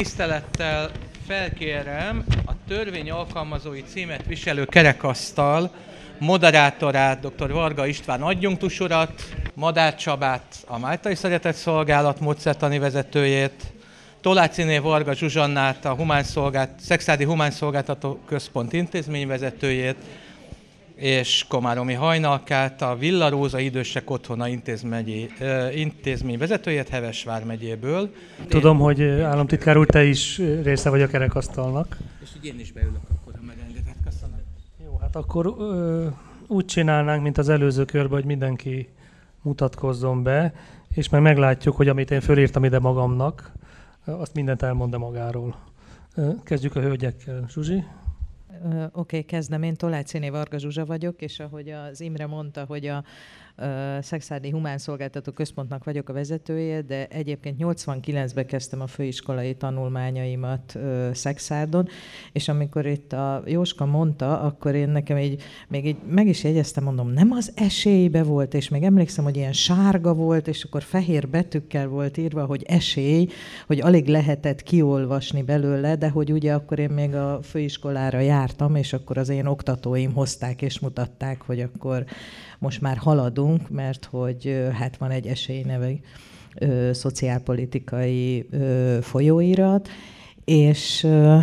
Tisztelettel felkérem a törvény alkalmazói címet viselő kerekasztal moderátorát, dr. Varga István adjunktus urat, Madár Csabát, a Máltai Szeretett Szolgálat módszertani vezetőjét, Toláciné Varga Zsuzsannát, a Humán Szolgált, Szexádi Humán Szolgáltató Központ intézményvezetőjét, és Komáromi Hajnalkát, a Villa Róza Idősek Otthona intézmény, intézmény vezetőjét Hevesvár megyéből. Tudom, hogy államtitkár úr, te is része vagy a kerekasztalnak. És így én is beülök akkor, ha megengedett. Köszönöm. Jó, hát akkor ö, úgy csinálnánk, mint az előző körben, hogy mindenki mutatkozzon be, és már meglátjuk, hogy amit én fölírtam ide magamnak, azt mindent elmond magáról. Kezdjük a hölgyekkel. Zsuzsi? Oké, okay, kezdem. Én Tolácséné Varga Zsuzsa vagyok, és ahogy az Imre mondta, hogy a Szexádi Humán Szolgáltató Központnak vagyok a vezetője, de egyébként 89-ben kezdtem a főiskolai tanulmányaimat Szexádon, és amikor itt a Jóska mondta, akkor én nekem így, még így meg is jegyeztem, mondom, nem az esélybe volt, és még emlékszem, hogy ilyen sárga volt, és akkor fehér betűkkel volt írva, hogy esély, hogy alig lehetett kiolvasni belőle, de hogy ugye akkor én még a főiskolára jártam, és akkor az én oktatóim hozták és mutatták, hogy akkor most már haladunk, mert hogy hát van egy esélyneve szociálpolitikai ö, folyóirat, és ö,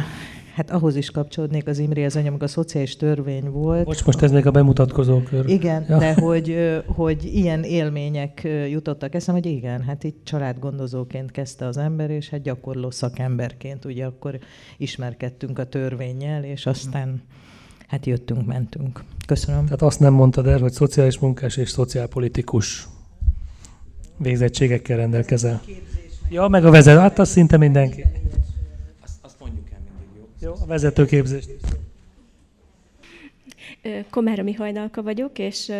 hát ahhoz is kapcsolódnék az Imre, az anyag, a szociális törvény volt. Most, most ez még a bemutatkozó kör. Igen, ja. de hogy, hogy ilyen élmények jutottak eszem, hogy igen, hát itt családgondozóként kezdte az ember, és hát gyakorló szakemberként ugye akkor ismerkedtünk a törvényel, és aztán hát jöttünk, mentünk. Köszönöm. Tehát azt nem mondtad el, hogy szociális munkás és szociálpolitikus végzettségekkel rendelkezel. Ja, meg a vezető, hát az szinte mindenki. Azt, azt mondjuk el mindig, jó? Jó, a vezetőképzést. Komára Mihajnalka vagyok, és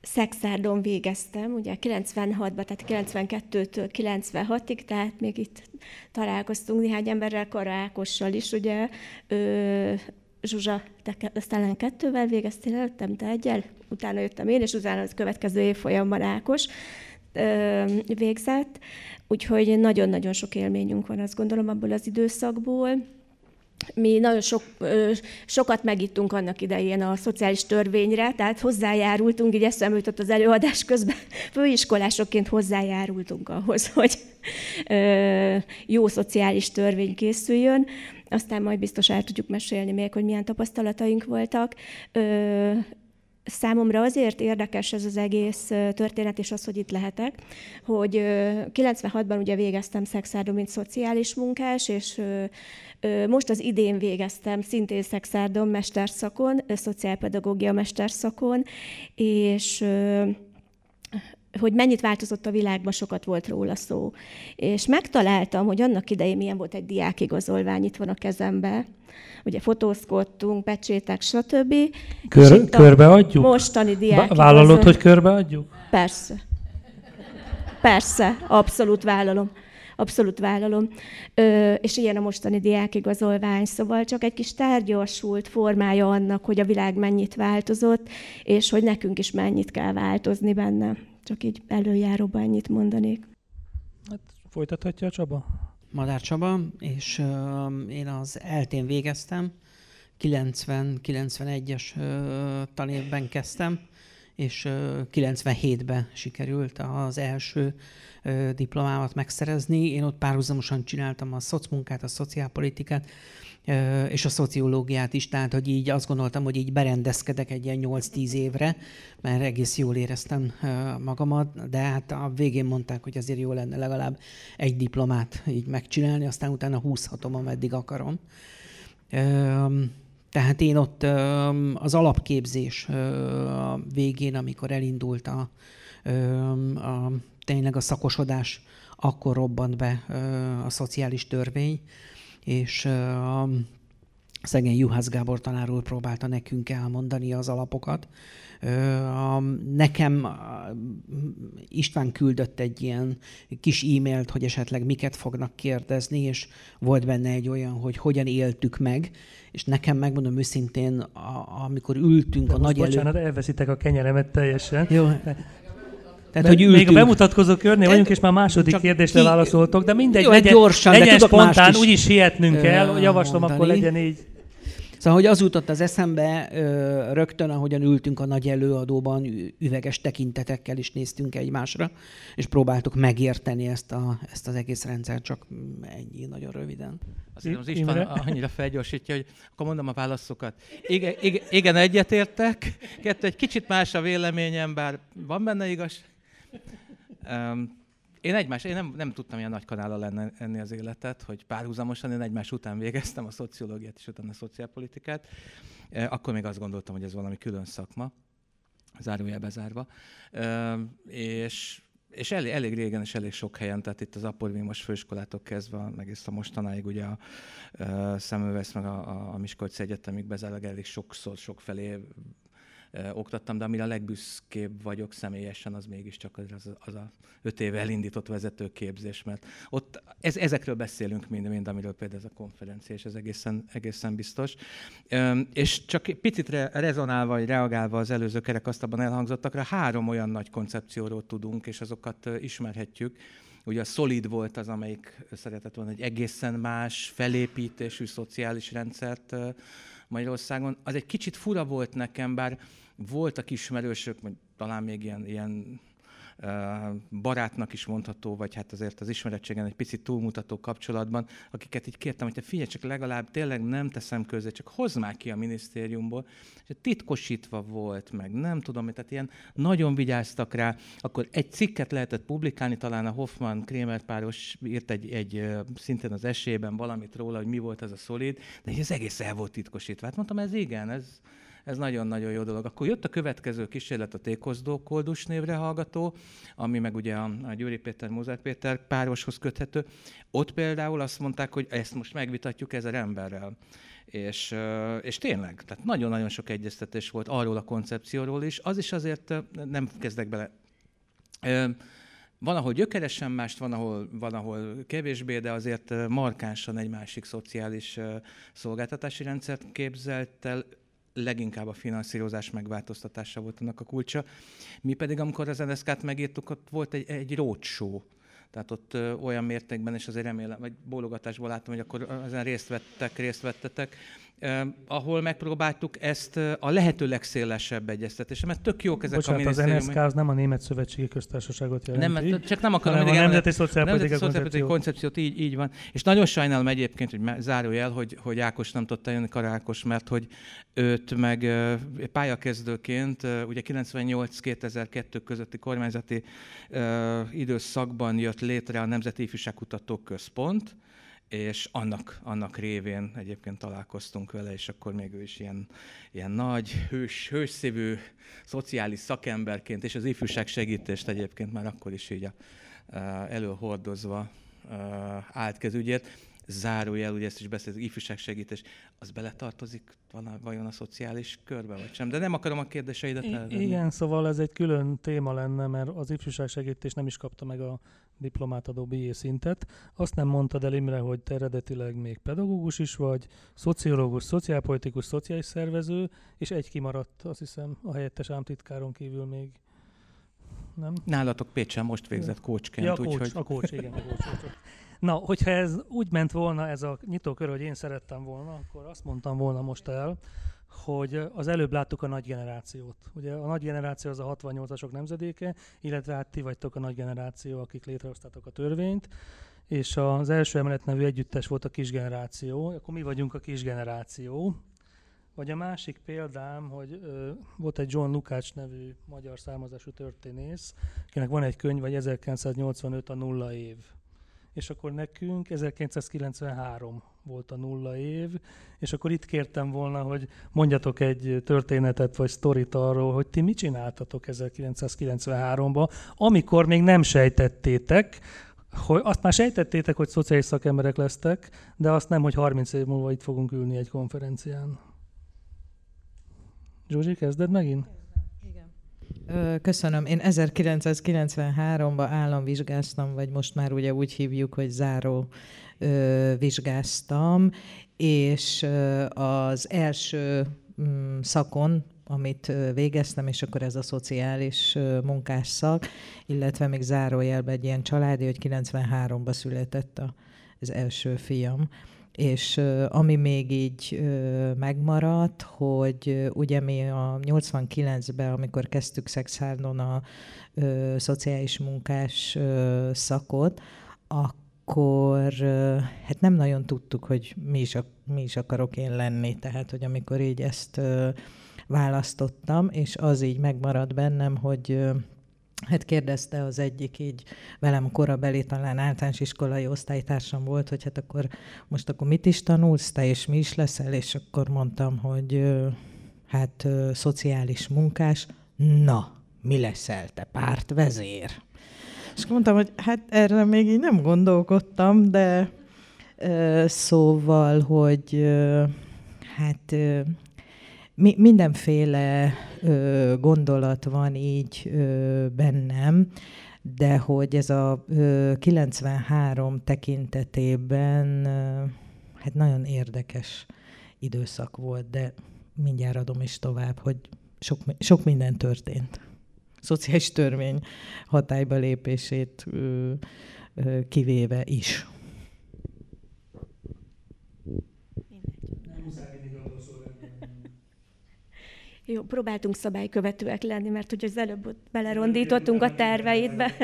Szexárdon végeztem, ugye 96-ban, tehát 92-től 96-ig, tehát még itt találkoztunk néhány emberrel, Kara Ákossal is, ugye Zsuzsa, talán kettővel végeztél előttem, te egyel, utána jöttem én, és utána az következő évfolyamban Ákos végzett. Úgyhogy nagyon-nagyon sok élményünk van, azt gondolom, abból az időszakból. Mi nagyon sok, sokat megittunk annak idején a szociális törvényre, tehát hozzájárultunk, így eszembe jutott az előadás közben, főiskolásokként hozzájárultunk ahhoz, hogy jó szociális törvény készüljön aztán majd biztos el tudjuk mesélni még, hogy milyen tapasztalataink voltak. Számomra azért érdekes ez az egész történet, és az, hogy itt lehetek, hogy 96-ban ugye végeztem szexárdon, mint szociális munkás, és most az idén végeztem szintén szexárdon mesterszakon, szociálpedagógia mesterszakon, és hogy mennyit változott a világban, sokat volt róla szó. És megtaláltam, hogy annak idején milyen volt egy diákigazolvány, itt van a kezembe. Ugye fotózkodtunk, pecsétek, stb. Kör, körbeadjuk? Mostani diák. Vállalod, hogy körbeadjuk? Persze. Persze, abszolút vállalom. Abszolút vállalom. Ö, és ilyen a mostani diákigazolvány, szóval csak egy kis tárgyasult formája annak, hogy a világ mennyit változott, és hogy nekünk is mennyit kell változni benne. Csak így előjáróban ennyit mondanék. Hát folytathatja a Csaba? Madár Csaba, és uh, én az eltén végeztem, 90-91-es uh, tanévben kezdtem, és uh, 97-ben sikerült az első uh, diplomámat megszerezni. Én ott párhuzamosan csináltam a szocmunkát, a szociálpolitikát, és a szociológiát is, tehát hogy így azt gondoltam, hogy így berendezkedek egy ilyen 8-10 évre, mert egész jól éreztem magamat, de hát a végén mondták, hogy azért jó lenne legalább egy diplomát így megcsinálni, aztán utána húzhatom, ameddig akarom. Tehát én ott az alapképzés végén, amikor elindult a, a tényleg a szakosodás, akkor robbant be a szociális törvény, és a szegény Juhász Gábor tanár úr próbálta nekünk elmondani az alapokat. Nekem István küldött egy ilyen kis e-mailt, hogy esetleg miket fognak kérdezni, és volt benne egy olyan, hogy hogyan éltük meg, és nekem megmondom őszintén, amikor ültünk De a nagy bocsánat, elő... elveszitek a kenyeremet teljesen. Jó. Tehát, hogy Még a bemutatkozó körnél vagyunk, és már második Csak kérdésre ki... válaszoltok, de mindegy, Jó, legyen, gyorsan, legyen de spontán, úgyis hihetnünk kell, javaslom, mondani. akkor legyen így. Szóval, hogy az jutott az eszembe rögtön, ahogyan ültünk a nagy előadóban, üveges tekintetekkel is néztünk egymásra, és próbáltuk megérteni ezt, a, ezt az egész rendszert, csak ennyi, nagyon röviden. Azért az István annyira felgyorsítja, hogy akkor mondom a válaszokat. Igen, igen, igen egyetértek. Kettő, egy kicsit más a véleményem, bár van benne igaz. Um, én egymás, én nem, nem tudtam ilyen nagy kanála lenne enni az életet, hogy párhuzamosan én egymás után végeztem a szociológiát és utána a szociálpolitikát. Akkor még azt gondoltam, hogy ez valami külön szakma, zárójelbe zárva. E, és és elég, elég régen és elég sok helyen, tehát itt az Aporvimos főiskolától kezdve, meg a mostanáig ugye a, a Szemövesz, meg a, a, Miskolci Egyetemig bezárólag elég sokszor, sok felé oktattam, de amire a legbüszkébb vagyok személyesen, az mégiscsak az, az a öt éve elindított vezetőképzés, mert ott ez, ezekről beszélünk mind, mind, amiről például ez a konferencia, és ez egészen, egészen biztos. És csak picit rezonálva, vagy reagálva az előző kerekasztalban elhangzottakra, három olyan nagy koncepcióról tudunk, és azokat ismerhetjük. Ugye a Solid volt az, amelyik szeretett volna egy egészen más felépítésű szociális rendszert Magyarországon. Az egy kicsit fura volt nekem, bár voltak ismerősök, vagy talán még ilyen, ilyen barátnak is mondható, vagy hát azért az ismerettségen egy picit túlmutató kapcsolatban, akiket így kértem, hogy te figyelj, csak legalább tényleg nem teszem közé, csak hozd már ki a minisztériumból, és titkosítva volt meg, nem tudom, tehát ilyen nagyon vigyáztak rá, akkor egy cikket lehetett publikálni, talán a Hoffman Krémer páros írt egy, egy szintén az esélyben valamit róla, hogy mi volt ez a szolid, de ez egész el volt titkosítva. Hát mondtam, ez igen, ez, ez nagyon-nagyon jó dolog. Akkor jött a következő kísérlet a Tékozdó Koldus névre hallgató, ami meg ugye a, a Gyuri Péter, Mózár Péter pároshoz köthető. Ott például azt mondták, hogy ezt most megvitatjuk ezer emberrel. És, és tényleg, tehát nagyon-nagyon sok egyeztetés volt arról a koncepcióról is. Az is azért nem kezdek bele. Van, ahol gyökeresen mást, van ahol, van, ahol kevésbé, de azért markánsan egy másik szociális szolgáltatási rendszert képzelt el leginkább a finanszírozás megváltoztatása volt annak a kulcsa. Mi pedig, amikor az NSZK-t megírtuk, ott volt egy, egy roadshow, tehát ott ö, olyan mértékben, és azért remélem, vagy bólogatásból láttam, hogy akkor ezen részt vettek, részt vettetek, ahol megpróbáltuk ezt a lehető legszélesebb egyeztetésre, mert tök jók ezek Bocsánat, a minisztériumi... az NSK az nem a Német Szövetségi Köztársaságot jelenti. Nem, csak nem akarom hanem a Nemzeti Szociálpolitikai koncepciót. koncepciót. Így, így van. És nagyon sajnálom egyébként, hogy zárójel, hogy, hogy Ákos nem tudta jönni, Karákos, mert hogy őt meg pályakezdőként, ugye 98-2002 közötti kormányzati időszakban jött létre a Nemzeti Ifjúságkutató Központ, és annak, annak révén egyébként találkoztunk vele, és akkor még ő is ilyen, ilyen nagy, hős, hősszívű, szociális szakemberként, és az ifjúság segítést egyébként már akkor is így a, előhordozva állt kezügyért zárójel, ugye ezt is beszéltük, ifjúságsegítés, az beletartozik vajon a szociális körbe, vagy sem? De nem akarom a kérdéseidet elvenni. Igen, szóval ez egy külön téma lenne, mert az ifjúságsegítés nem is kapta meg a diplomátadó BA szintet. Azt nem mondtad el Imre, hogy te eredetileg még pedagógus is vagy, szociológus, szociálpolitikus, szociális szervező, és egy kimaradt, azt hiszem, a helyettes államtitkáron kívül még nem? Nálatok Pécsen most végzett kócsként. Ja, a kócs, úgy, hogy... a kócs, igen, a kócs. Na, hogyha ez úgy ment volna, ez a nyitókör, hogy én szerettem volna, akkor azt mondtam volna most el, hogy az előbb láttuk a nagy generációt. Ugye a nagy generáció az a 68-asok nemzedéke, illetve hát ti vagytok a nagy generáció, akik létrehoztátok a törvényt, és az első emelet nevű együttes volt a kis generáció, akkor mi vagyunk a kis generáció. Vagy a másik példám, hogy ö, volt egy John Lukács nevű magyar származású történész, akinek van egy könyv, vagy 1985 a nulla év és akkor nekünk 1993 volt a nulla év, és akkor itt kértem volna, hogy mondjatok egy történetet vagy sztorit arról, hogy ti mit csináltatok 1993-ban, amikor még nem sejtettétek, hogy azt már sejtettétek, hogy szociális szakemberek lesztek, de azt nem, hogy 30 év múlva itt fogunk ülni egy konferencián. Zsuzsi, kezded megint? Köszönöm. Én 1993-ban államvizsgáztam, vagy most már ugye úgy hívjuk, hogy záró vizsgáztam, és az első mm, szakon amit végeztem, és akkor ez a szociális munkás szak, illetve még zárójelben egy ilyen családi, hogy 93-ban született az első fiam. És ami még így megmaradt, hogy ugye mi a 89-ben, amikor kezdtük Szexhárdon a szociális munkás szakot, akkor hát nem nagyon tudtuk, hogy mi is, mi is akarok én lenni. Tehát, hogy amikor így ezt választottam, és az így megmaradt bennem, hogy Hát kérdezte az egyik így velem korabeli, talán általános iskolai osztálytársam volt, hogy hát akkor most akkor mit is tanulsz te, és mi is leszel, és akkor mondtam, hogy hát szociális munkás, na, mi leszel te, pártvezér? És mondtam, hogy hát erre még így nem gondolkodtam, de szóval, hogy hát mi, mindenféle ö, gondolat van így ö, bennem, de hogy ez a ö, 93 tekintetében ö, hát nagyon érdekes időszak volt, de mindjárt adom is tovább, hogy sok, sok minden történt. Szociális törvény hatályba lépését ö, ö, kivéve is. Jó, próbáltunk szabálykövetőek lenni, mert hogy az előbb belerondítottunk a terveidbe.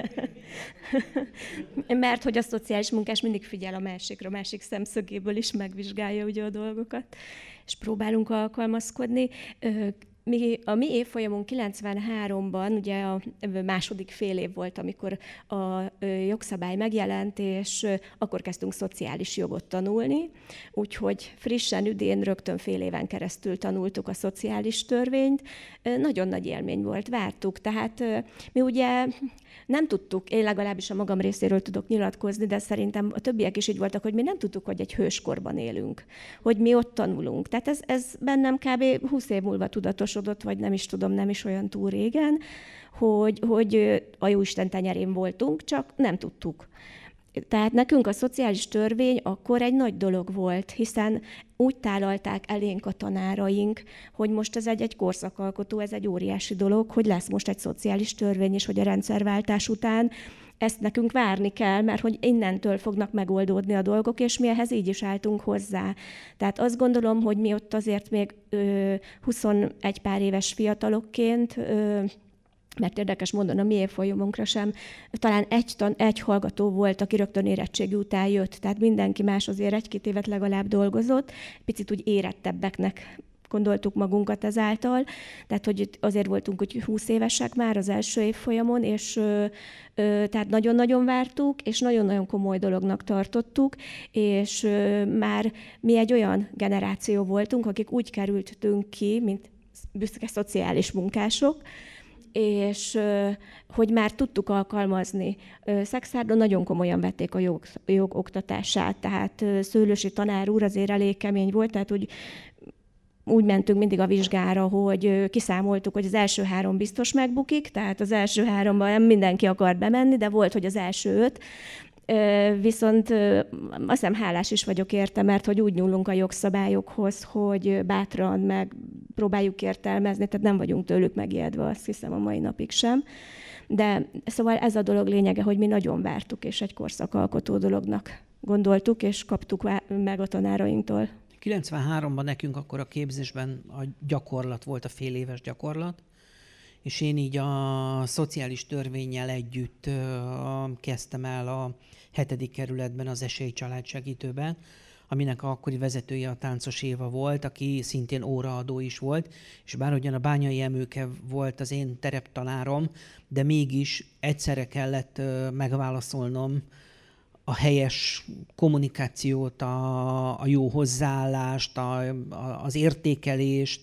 mert hogy a szociális munkás mindig figyel a másikra, a másik szemszögéből is megvizsgálja ugye a dolgokat, és próbálunk alkalmazkodni mi, a mi évfolyamunk 93-ban, ugye a második fél év volt, amikor a jogszabály megjelent, és akkor kezdtünk szociális jogot tanulni, úgyhogy frissen, üdén rögtön fél éven keresztül tanultuk a szociális törvényt. Nagyon nagy élmény volt, vártuk. Tehát mi ugye nem tudtuk, én legalábbis a magam részéről tudok nyilatkozni, de szerintem a többiek is így voltak, hogy mi nem tudtuk, hogy egy hőskorban élünk, hogy mi ott tanulunk. Tehát ez, ez bennem kb. 20 év múlva tudatosodott, vagy nem is tudom, nem is olyan túl régen, hogy, hogy a Jóisten tenyerén voltunk, csak nem tudtuk. Tehát nekünk a szociális törvény akkor egy nagy dolog volt, hiszen úgy tálalták elénk a tanáraink, hogy most ez egy, egy korszakalkotó, ez egy óriási dolog, hogy lesz most egy szociális törvény, és hogy a rendszerváltás után ezt nekünk várni kell, mert hogy innentől fognak megoldódni a dolgok, és mi ehhez így is álltunk hozzá. Tehát azt gondolom, hogy mi ott azért még ö, 21 pár éves fiatalokként ö, mert érdekes mondani, a mi évfolyamunkra sem, talán egy, tan, egy hallgató volt, aki rögtön érettségi után jött, tehát mindenki más azért egy-két évet legalább dolgozott, picit úgy érettebbeknek gondoltuk magunkat ezáltal, tehát hogy azért voltunk hogy 20 évesek már az első évfolyamon, és tehát nagyon-nagyon vártuk, és nagyon-nagyon komoly dolognak tartottuk, és már mi egy olyan generáció voltunk, akik úgy kerültünk ki, mint büszke szociális munkások, és hogy már tudtuk alkalmazni. Szexárdon nagyon komolyan vették a jog, jog oktatását, tehát Szőlősi tanár úr azért elég kemény volt, tehát úgy úgy mentünk mindig a vizsgára, hogy kiszámoltuk, hogy az első három biztos megbukik, tehát az első háromban nem mindenki akart bemenni, de volt, hogy az első öt, Viszont azt hiszem hálás is vagyok érte, mert hogy úgy nyúlunk a jogszabályokhoz, hogy bátran meg próbáljuk értelmezni, tehát nem vagyunk tőlük megijedve, azt hiszem a mai napig sem. De szóval ez a dolog lényege, hogy mi nagyon vártuk, és egy korszakalkotó dolognak gondoltuk, és kaptuk meg a tanárainktól. 93-ban nekünk akkor a képzésben a gyakorlat volt, a fél éves gyakorlat, és én így a szociális törvényel együtt kezdtem el a hetedik kerületben az esélycsalád segítőben, aminek a akkori vezetője a Táncos Éva volt, aki szintén óraadó is volt, és bár ugyan a Bányai Emőke volt az én tereptanárom, de mégis egyszerre kellett megválaszolnom a helyes kommunikációt, a, a jó hozzáállást, a, a, az értékelést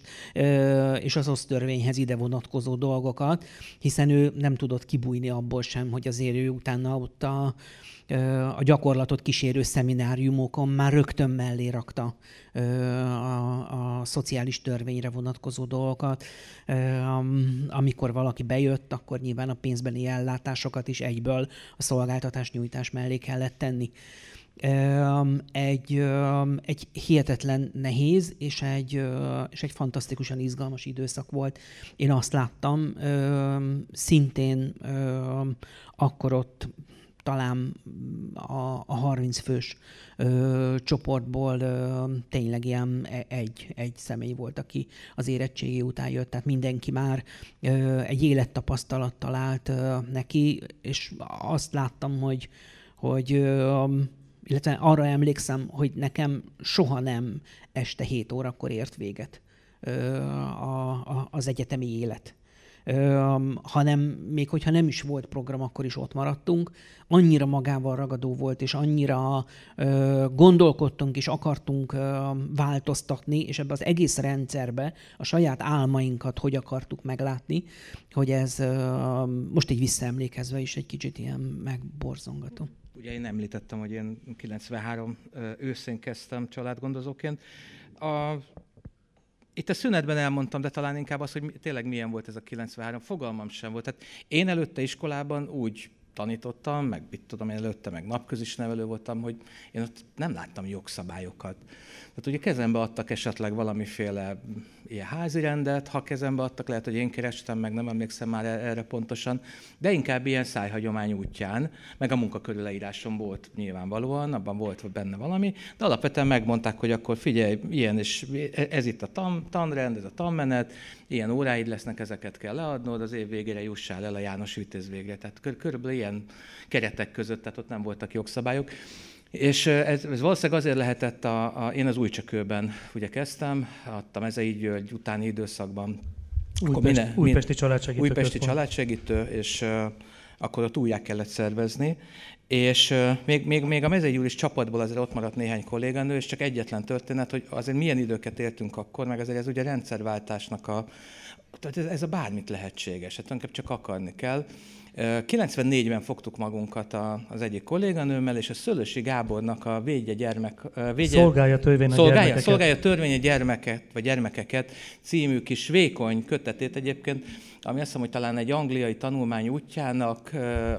és az osztörvényhez ide vonatkozó dolgokat, hiszen ő nem tudott kibújni abból sem, hogy azért ő utána ott a, a gyakorlatot kísérő szemináriumokon már rögtön mellé rakta a, a szociális törvényre vonatkozó dolgokat. Amikor valaki bejött, akkor nyilván a pénzbeni ellátásokat is egyből a szolgáltatás nyújtás mellé kellett tenni. egy, egy hihetetlen nehéz és egy, és egy fantasztikusan izgalmas időszak volt. Én azt láttam, szintén akkor ott talán a, a 30 fős ö, csoportból ö, tényleg ilyen e, egy, egy személy volt, aki az érettségi után jött, tehát mindenki már ö, egy élettapasztalat talált ö, neki, és azt láttam, hogy, hogy ö, illetve arra emlékszem, hogy nekem soha nem este 7 órakor ért véget ö, a, a, az egyetemi élet hanem még hogyha nem is volt program, akkor is ott maradtunk. Annyira magával ragadó volt, és annyira gondolkodtunk, és akartunk változtatni, és ebbe az egész rendszerbe a saját álmainkat hogy akartuk meglátni, hogy ez most így visszaemlékezve is egy kicsit ilyen megborzongató. Ugye én említettem, hogy én 93 őszén kezdtem családgondozóként. A itt a szünetben elmondtam, de talán inkább az, hogy tényleg milyen volt ez a 93, fogalmam sem volt. Tehát én előtte iskolában úgy tanítottam, meg mit tudom, én előtte meg napközis nevelő voltam, hogy én ott nem láttam jogszabályokat. Tehát ugye kezembe adtak esetleg valamiféle ilyen házi rendet, ha kezembe adtak, lehet, hogy én kerestem, meg nem emlékszem már e- erre pontosan, de inkább ilyen szájhagyomány útján, meg a munkakörüleírásom volt nyilvánvalóan, abban volt benne valami, de alapvetően megmondták, hogy akkor figyelj, ilyen és ez itt a tan, tanrend, ez a tanmenet, ilyen óráid lesznek, ezeket kell leadnod, az év végére jussál el a János Vitéz végre. Tehát kör, körülbelül ilyen keretek között, tehát ott nem voltak jogszabályok. És ez, ez valószínűleg azért lehetett, a, a, én az új csökőben ugye kezdtem, a Mezei György utáni időszakban. Újpest, minden, újpesti családsegítő. Újpesti központ. családsegítő, és uh, akkor ott újjá kellett szervezni. És uh, még, még, még a Mezei Gyuri csapatból azért ott maradt néhány kolléganő, és csak egyetlen történet, hogy azért milyen időket értünk akkor, meg azért ez ugye rendszerváltásnak a, tehát ez, ez a bármit lehetséges, hát tulajdonképpen csak akarni kell. 94-ben fogtuk magunkat az egyik kolléganőmmel, és a Szölösi Gábornak a Védje gyermek... Védje, szolgálja törvény a szolgálja, gyermekeket. Szolgálja törvény a gyermeket, vagy gyermekeket című kis vékony kötetét egyébként, ami azt hiszem, hogy talán egy angliai tanulmány útjának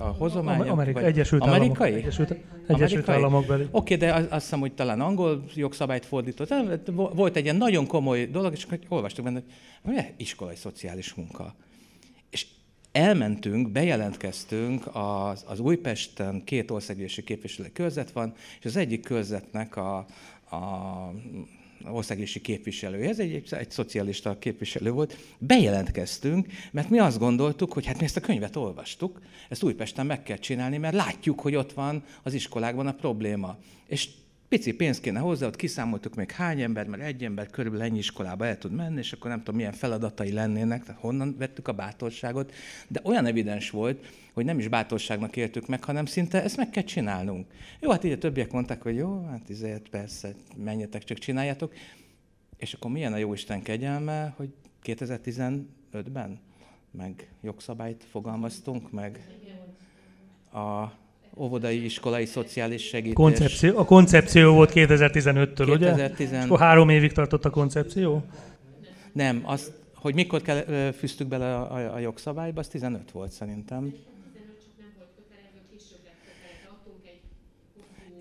a hozománya. Amerika, vagy Egyesült amerikai? Államok. Egyesült, Egyesült Államok beli. Oké, okay, de azt hiszem, hogy talán angol jogszabályt fordított. Volt egy ilyen nagyon komoly dolog, és olvastuk benne, hogy iskolai szociális munka elmentünk, bejelentkeztünk, az, az Újpesten két országgyűlési képviselő körzet van, és az egyik körzetnek a, a országgyűlési képviselője, ez egy, egy, szocialista képviselő volt, bejelentkeztünk, mert mi azt gondoltuk, hogy hát mi ezt a könyvet olvastuk, ezt Újpesten meg kell csinálni, mert látjuk, hogy ott van az iskolákban a probléma. És pici pénz kéne hozzá, ott kiszámoltuk még hány ember, mert egy ember körülbelül ennyi iskolába el tud menni, és akkor nem tudom, milyen feladatai lennének, tehát honnan vettük a bátorságot. De olyan evidens volt, hogy nem is bátorságnak éltük meg, hanem szinte ezt meg kell csinálnunk. Jó, hát így a többiek mondták, hogy jó, hát ezért persze, menjetek, csak csináljátok. És akkor milyen a Jóisten kegyelme, hogy 2015-ben meg jogszabályt fogalmaztunk, meg a óvodai, iskolai, szociális segítés. Koncepció, a koncepció volt 2015-től, 2010... ugye? És akkor három évig tartott a koncepció? Nem, az, hogy mikor kell, fűztük bele a, a, a jogszabályba, az 15 volt szerintem.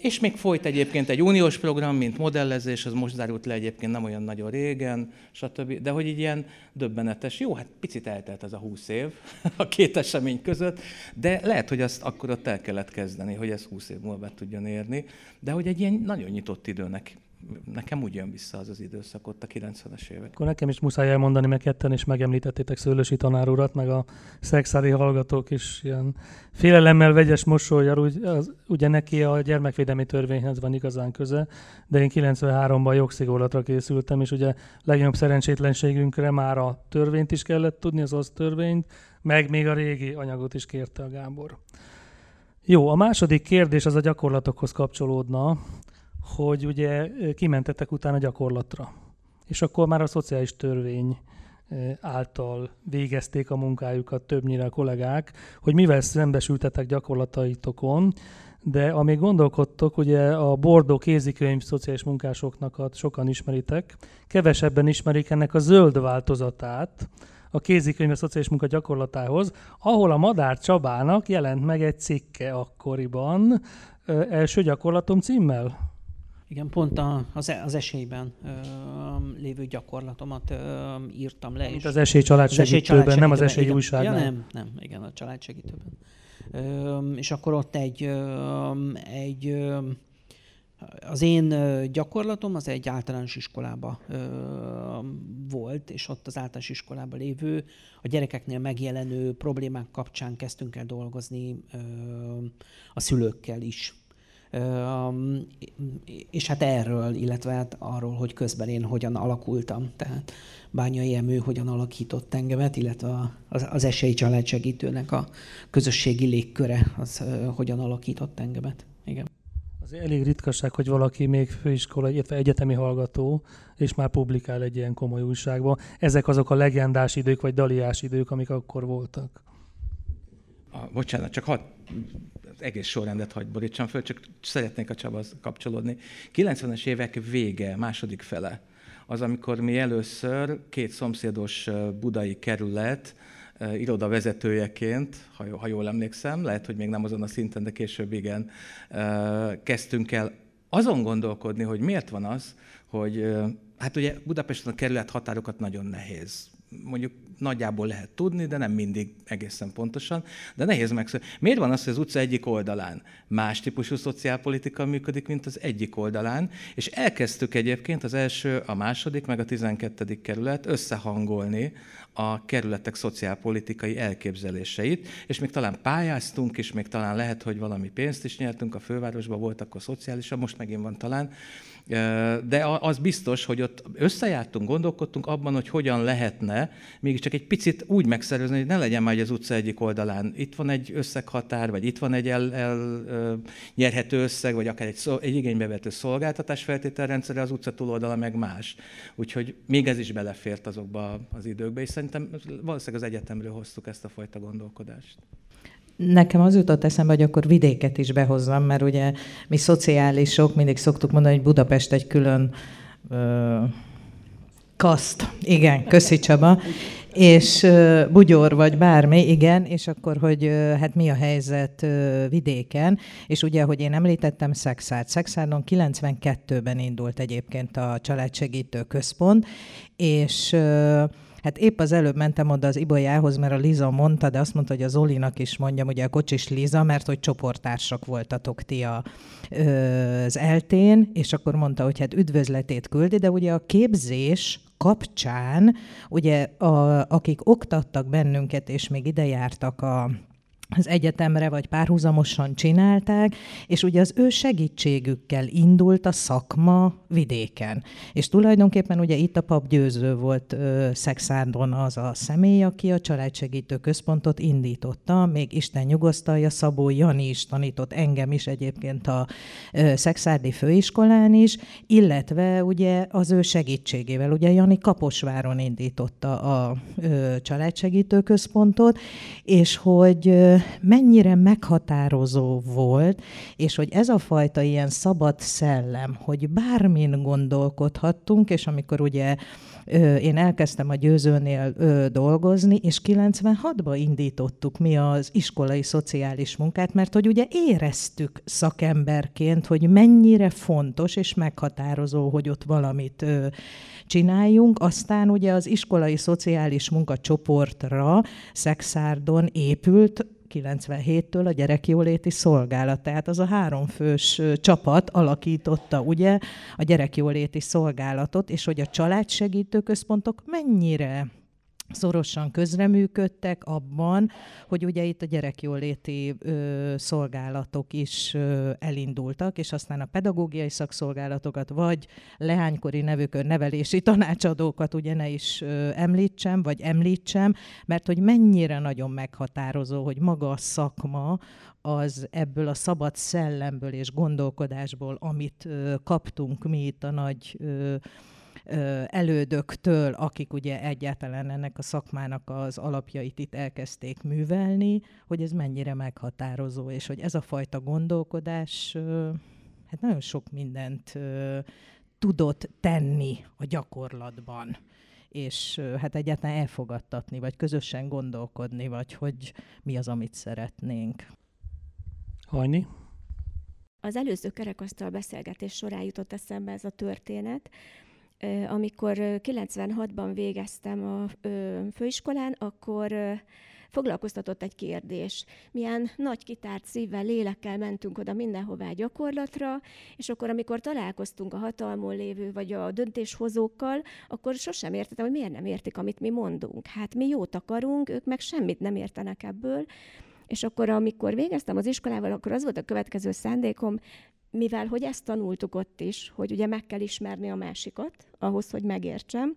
És még folyt egyébként egy uniós program, mint modellezés, az most zárult le egyébként nem olyan nagyon régen, stb. De hogy így ilyen döbbenetes, jó, hát picit eltelt az a húsz év a két esemény között, de lehet, hogy azt akkor ott el kellett kezdeni, hogy ez húsz év múlva tudjon érni, de hogy egy ilyen nagyon nyitott időnek nekem úgy jön vissza az az időszak ott a 90-es évek. Akkor nekem is muszáj elmondani, meg ketten is megemlítettétek Szőlősi tanár urat, meg a szexári hallgatók is ilyen félelemmel vegyes mosolyjal, úgy, az, ugye neki a gyermekvédelmi törvényhez van igazán köze, de én 93-ban jogszigorlatra készültem, és ugye legnagyobb szerencsétlenségünkre már a törvényt is kellett tudni, az az törvényt, meg még a régi anyagot is kérte a Gábor. Jó, a második kérdés az a gyakorlatokhoz kapcsolódna hogy ugye kimentettek utána gyakorlatra. És akkor már a szociális törvény által végezték a munkájukat többnyire a kollégák, hogy mivel szembesültetek gyakorlataitokon, de amíg gondolkodtok, ugye a Bordó kézikönyv szociális munkásoknak sokan ismeritek, kevesebben ismerik ennek a zöld változatát, a kézikönyv a szociális munka gyakorlatához, ahol a Madár Csabának jelent meg egy cikke akkoriban, Első gyakorlatom címmel? Igen, pont a, az, e, az esélyben ö, lévő gyakorlatomat ö, írtam le. Mint az esély családsegítőben, nem az esély újságban. Ja, nem, nem, igen, a családsegítőben. Ö, és akkor ott egy, ö, egy ö, az én gyakorlatom az egy általános iskolába ö, volt, és ott az általános iskolában lévő, a gyerekeknél megjelenő problémák kapcsán kezdtünk el dolgozni ö, a szülőkkel is. Ö, és hát erről, illetve hát arról, hogy közben én hogyan alakultam. Tehát Bányai Emő hogyan alakított engemet, illetve az, az esélyi családsegítőnek a közösségi légköre, az hogyan alakított engemet. Igen. Az elég ritkaság, hogy valaki még főiskola, illetve egyetemi hallgató, és már publikál egy ilyen komoly újságban. Ezek azok a legendás idők, vagy daliás idők, amik akkor voltak. A, bocsánat, csak hadd egész sorrendet hagyd borítsam föl, csak szeretnék a Csaba kapcsolódni. 90-es évek vége, második fele, az, amikor mi először két szomszédos budai kerület iroda vezetőjeként, ha, ha jól emlékszem, lehet, hogy még nem azon a szinten, de később igen, kezdtünk el azon gondolkodni, hogy miért van az, hogy hát ugye Budapesten a kerület határokat nagyon nehéz mondjuk nagyjából lehet tudni, de nem mindig egészen pontosan, de nehéz megszólni. Miért van az, hogy az utca egyik oldalán más típusú szociálpolitika működik, mint az egyik oldalán, és elkezdtük egyébként az első, a második, meg a tizenkettedik kerület összehangolni a kerületek szociálpolitikai elképzeléseit, és még talán pályáztunk, és még talán lehet, hogy valami pénzt is nyertünk, a fővárosban volt akkor szociálisabb, most megint van talán, de az biztos, hogy ott összejártunk, gondolkodtunk abban, hogy hogyan lehetne mégiscsak egy picit úgy megszervezni, hogy ne legyen már az utca egyik oldalán. Itt van egy összeghatár, vagy itt van egy el, el nyerhető összeg, vagy akár egy, szol, egy igénybevető szolgáltatás feltételrendszere, az utca túloldala meg más. Úgyhogy még ez is belefért azokba az időkbe, és szerintem valószínűleg az egyetemről hoztuk ezt a fajta gondolkodást. Nekem az jutott eszembe, hogy akkor vidéket is behozzam, mert ugye mi szociálisok mindig szoktuk mondani, hogy Budapest egy külön ö, kaszt. Igen, köszi Csaba. És ö, bugyor vagy bármi, igen, és akkor, hogy ö, hát mi a helyzet ö, vidéken, és ugye, hogy én említettem Szexárd. Szexárdon 92-ben indult egyébként a családsegítő központ, és ö, Hát épp az előbb mentem oda az Ibolyához, mert a Liza mondta, de azt mondta, hogy az Zolinak is mondjam, ugye a kocsis Liza, mert hogy csoporttársak voltatok ti a, az eltén, és akkor mondta, hogy hát üdvözletét küldi, de ugye a képzés kapcsán, ugye a, akik oktattak bennünket, és még ide jártak a az egyetemre vagy párhuzamosan csinálták, és ugye az ő segítségükkel indult a szakma vidéken. És tulajdonképpen ugye itt a pap győző volt Szexárdon az a személy, aki a családsegítő központot indította, még Isten nyugosztalja, Szabó Jani is tanított engem is egyébként a Szexárdi főiskolán is, illetve ugye az ő segítségével, ugye Jani Kaposváron indította a családsegítő központot, és hogy mennyire meghatározó volt, és hogy ez a fajta ilyen szabad szellem, hogy bármin gondolkodhattunk, és amikor ugye én elkezdtem a győzőnél dolgozni, és 96-ban indítottuk mi az iskolai szociális munkát, mert hogy ugye éreztük szakemberként, hogy mennyire fontos és meghatározó, hogy ott valamit csináljunk. Aztán ugye az iskolai szociális munkacsoportra Szexárdon épült 97-től a gyerekjóléti szolgálat. Tehát az a háromfős csapat alakította ugye a gyerekjóléti szolgálatot, és hogy a családsegítő központok mennyire szorosan közreműködtek abban, hogy ugye itt a gyerekjóléti ö, szolgálatok is ö, elindultak, és aztán a pedagógiai szakszolgálatokat, vagy leánykori nevükön nevelési tanácsadókat ugye ne is ö, említsem, vagy említsem, mert hogy mennyire nagyon meghatározó, hogy maga a szakma az ebből a szabad szellemből és gondolkodásból, amit ö, kaptunk mi itt a nagy ö, elődöktől, akik ugye egyáltalán ennek a szakmának az alapjait itt elkezdték művelni, hogy ez mennyire meghatározó, és hogy ez a fajta gondolkodás hát nagyon sok mindent tudott tenni a gyakorlatban és hát egyáltalán elfogadtatni, vagy közösen gondolkodni, vagy hogy mi az, amit szeretnénk. Hajni? Az előző kerekasztal beszélgetés során jutott eszembe ez a történet, amikor 96-ban végeztem a főiskolán, akkor foglalkoztatott egy kérdés. Milyen nagy kitárt szívvel, lélekkel mentünk oda mindenhová gyakorlatra, és akkor, amikor találkoztunk a hatalmon lévő vagy a döntéshozókkal, akkor sosem értettem, hogy miért nem értik, amit mi mondunk. Hát mi jót akarunk, ők meg semmit nem értenek ebből. És akkor, amikor végeztem az iskolával, akkor az volt a következő szándékom, mivel hogy ezt tanultuk ott is, hogy ugye meg kell ismerni a másikat, ahhoz, hogy megértsem,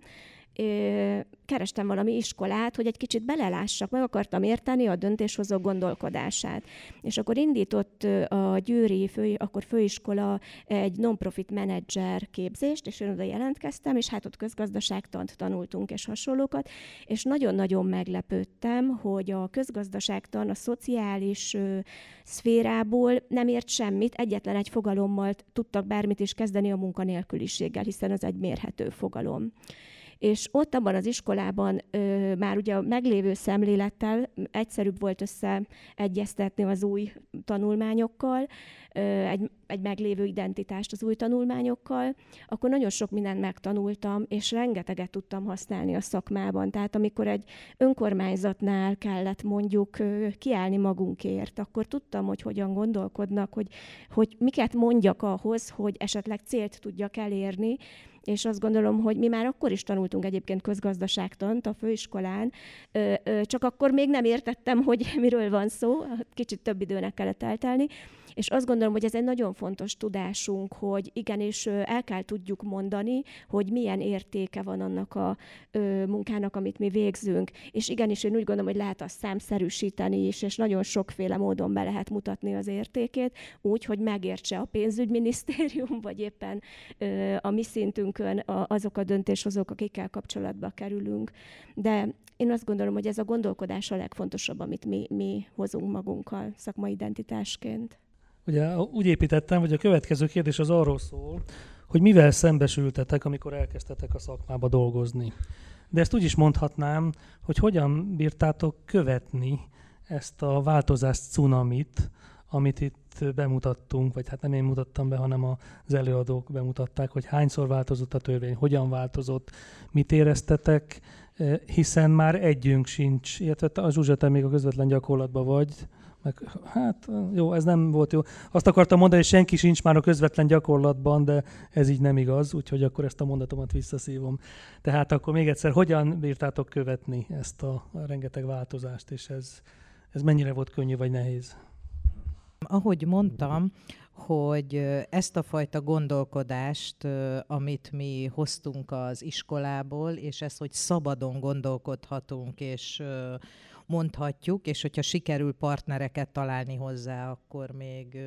kerestem valami iskolát, hogy egy kicsit belelássak, meg akartam érteni a döntéshozó gondolkodását. És akkor indított a Győri fő, akkor főiskola egy non-profit menedzser képzést, és én oda jelentkeztem, és hát ott közgazdaságtant tanultunk és hasonlókat, és nagyon-nagyon meglepődtem, hogy a közgazdaságtan a szociális szférából nem ért semmit, egyetlen egy fogalommal tudtak bármit is kezdeni a munkanélküliséggel, hiszen az egy mérhető fogalom és ott abban az iskolában már ugye a meglévő szemlélettel egyszerűbb volt összeegyeztetni az új tanulmányokkal, egy, egy meglévő identitást az új tanulmányokkal, akkor nagyon sok mindent megtanultam, és rengeteget tudtam használni a szakmában. Tehát amikor egy önkormányzatnál kellett mondjuk kiállni magunkért, akkor tudtam, hogy hogyan gondolkodnak, hogy, hogy miket mondjak ahhoz, hogy esetleg célt tudjak elérni, és azt gondolom, hogy mi már akkor is tanultunk egyébként közgazdaságtant a főiskolán, csak akkor még nem értettem, hogy miről van szó, kicsit több időnek kellett eltelni, és azt gondolom, hogy ez egy nagyon fontos tudásunk, hogy igenis el kell tudjuk mondani, hogy milyen értéke van annak a munkának, amit mi végzünk. És igenis én úgy gondolom, hogy lehet azt számszerűsíteni is, és nagyon sokféle módon be lehet mutatni az értékét, úgy, hogy megértse a pénzügyminisztérium, vagy éppen a mi szintünkön azok a döntéshozók, akikkel kapcsolatba kerülünk. De én azt gondolom, hogy ez a gondolkodás a legfontosabb, amit mi, mi hozunk magunkkal szakmai identitásként. Ugye úgy építettem, hogy a következő kérdés az arról szól, hogy mivel szembesültetek, amikor elkezdtetek a szakmába dolgozni. De ezt úgy is mondhatnám, hogy hogyan bírtátok követni ezt a változás cunamit, amit itt bemutattunk, vagy hát nem én mutattam be, hanem az előadók bemutatták, hogy hányszor változott a törvény, hogyan változott, mit éreztetek, hiszen már együnk sincs, illetve a Zsuzsa, te még a közvetlen gyakorlatban vagy, meg hát jó, ez nem volt jó. Azt akartam mondani, hogy senki sincs már a közvetlen gyakorlatban, de ez így nem igaz, úgyhogy akkor ezt a mondatomat visszaszívom. Tehát akkor még egyszer, hogyan bírtátok követni ezt a rengeteg változást, és ez, ez mennyire volt könnyű vagy nehéz? Ahogy mondtam, hogy ezt a fajta gondolkodást, amit mi hoztunk az iskolából, és ezt, hogy szabadon gondolkodhatunk, és mondhatjuk, és hogyha sikerül partnereket találni hozzá, akkor még